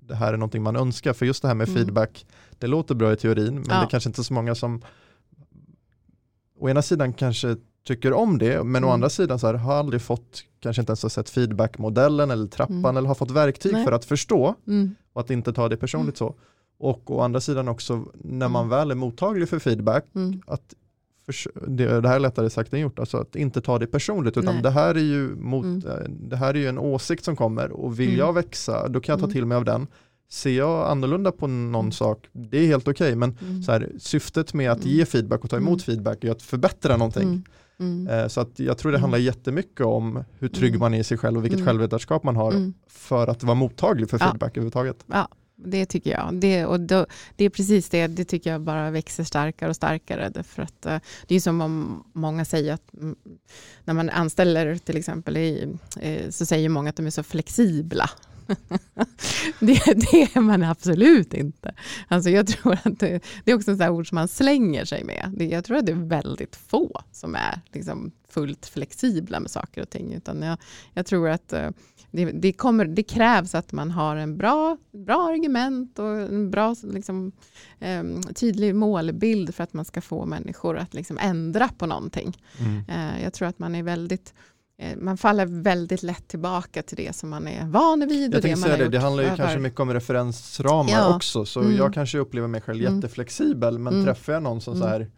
det här är någonting man önskar. För just det här med Mm. feedback, det låter bra i teorin men Ja. det är kanske inte så många som å ena sidan kanske tycker om det men å Mm. andra sidan så här, har aldrig fått, kanske inte ens har sett feedbackmodellen eller trappan Mm. eller har fått verktyg Nej. för att förstå Mm. och att inte ta det personligt så. Och å andra sidan också när man Mm. väl är mottaglig för feedback Mm. att det, det här är lättare sagt än gjort, alltså att inte ta det personligt utan Nej. det här är ju mot, Mm. eh, det här är ju en åsikt som kommer och vill Mm. jag växa då kan jag ta Mm. till mig av den. Ser jag annorlunda på någon Mm. sak, det är helt okej men Mm. så här, syftet med att Mm. ge feedback och ta emot Mm. feedback är att förbättra någonting. Mm. Mm. Eh, Så att jag tror det Mm. handlar jättemycket om hur trygg Mm. man är i sig själv och vilket Mm. självledarskap man har Mm. för att vara mottaglig för Ja. feedback överhuvudtaget. Det tycker jag. Det, och då, det är precis det, det tycker jag bara växer starkare och starkare. Därför att, det är eh, som om många säger att mm, när man anställer till exempel i, eh, så säger många att de är så flexibla. det, det är man absolut inte. Alltså jag tror att det, det är också ett ord som man slänger sig med. Det, jag tror att det är väldigt få som är liksom fullt flexibla med saker och ting. Utan jag, jag tror att eh, det, det, kommer, det krävs att man har en bra, bra argument och en bra liksom, eh, tydlig målbild för att man ska få människor att liksom ändra på någonting. Mm. Eh, jag tror att man är väldigt eh, man faller väldigt lätt tillbaka till det som man är van vid. Jag det tänkte säga det, det handlar ju över- kanske mycket om referensramar Ja. också så Mm. jag kanske upplever mig själv Mm. jätteflexibel men Mm. träffar jag någon som så Mm. här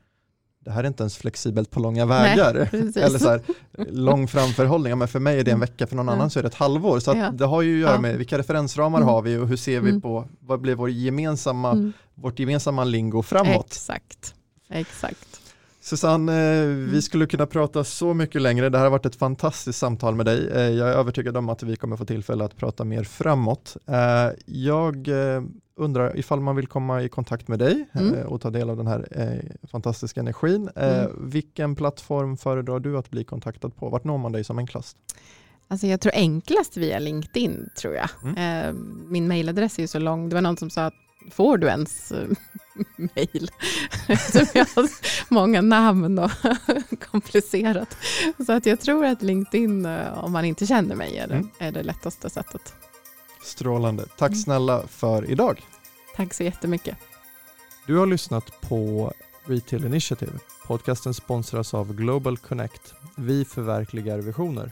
det här är inte ens flexibelt på långa vägar. Precis. Eller så här, lång framförhållning, men för mig är det en Mm. vecka, för någon annan så är det ett halvår. Så Ja. det har ju att göra med vilka referensramar Mm. har vi och hur ser vi Mm. på, vad blir vår gemensamma, Mm. vårt gemensamma lingo framåt. Exakt. Exakt. Susanne, eh, Mm. vi skulle kunna prata så mycket längre. Det här har varit ett fantastiskt samtal med dig. Eh, Jag är övertygad om att vi kommer få tillfälle att prata mer framåt. Eh, Jag undrar ifall man vill komma i kontakt med dig Mm. eh, och ta del av den här eh, fantastiska energin. Eh, Mm. Vilken plattform föredrar du att bli kontaktad på? Vart når man dig som enklast? Alltså jag tror enklast via LinkedIn tror jag. Mm. Eh, Min mailadress är ju så lång. Det var någon som sa att får du ens mail? Som jag har många namn och komplicerat. Så att jag tror att LinkedIn, eh, om man inte känner mig, är det, Mm. är det lättaste sättet. Strålande. Tack Mm. snälla för idag. Tack så jättemycket. Du har lyssnat på Retail Initiative. Podcasten sponsras av Global Connect. Vi förverkligar visioner.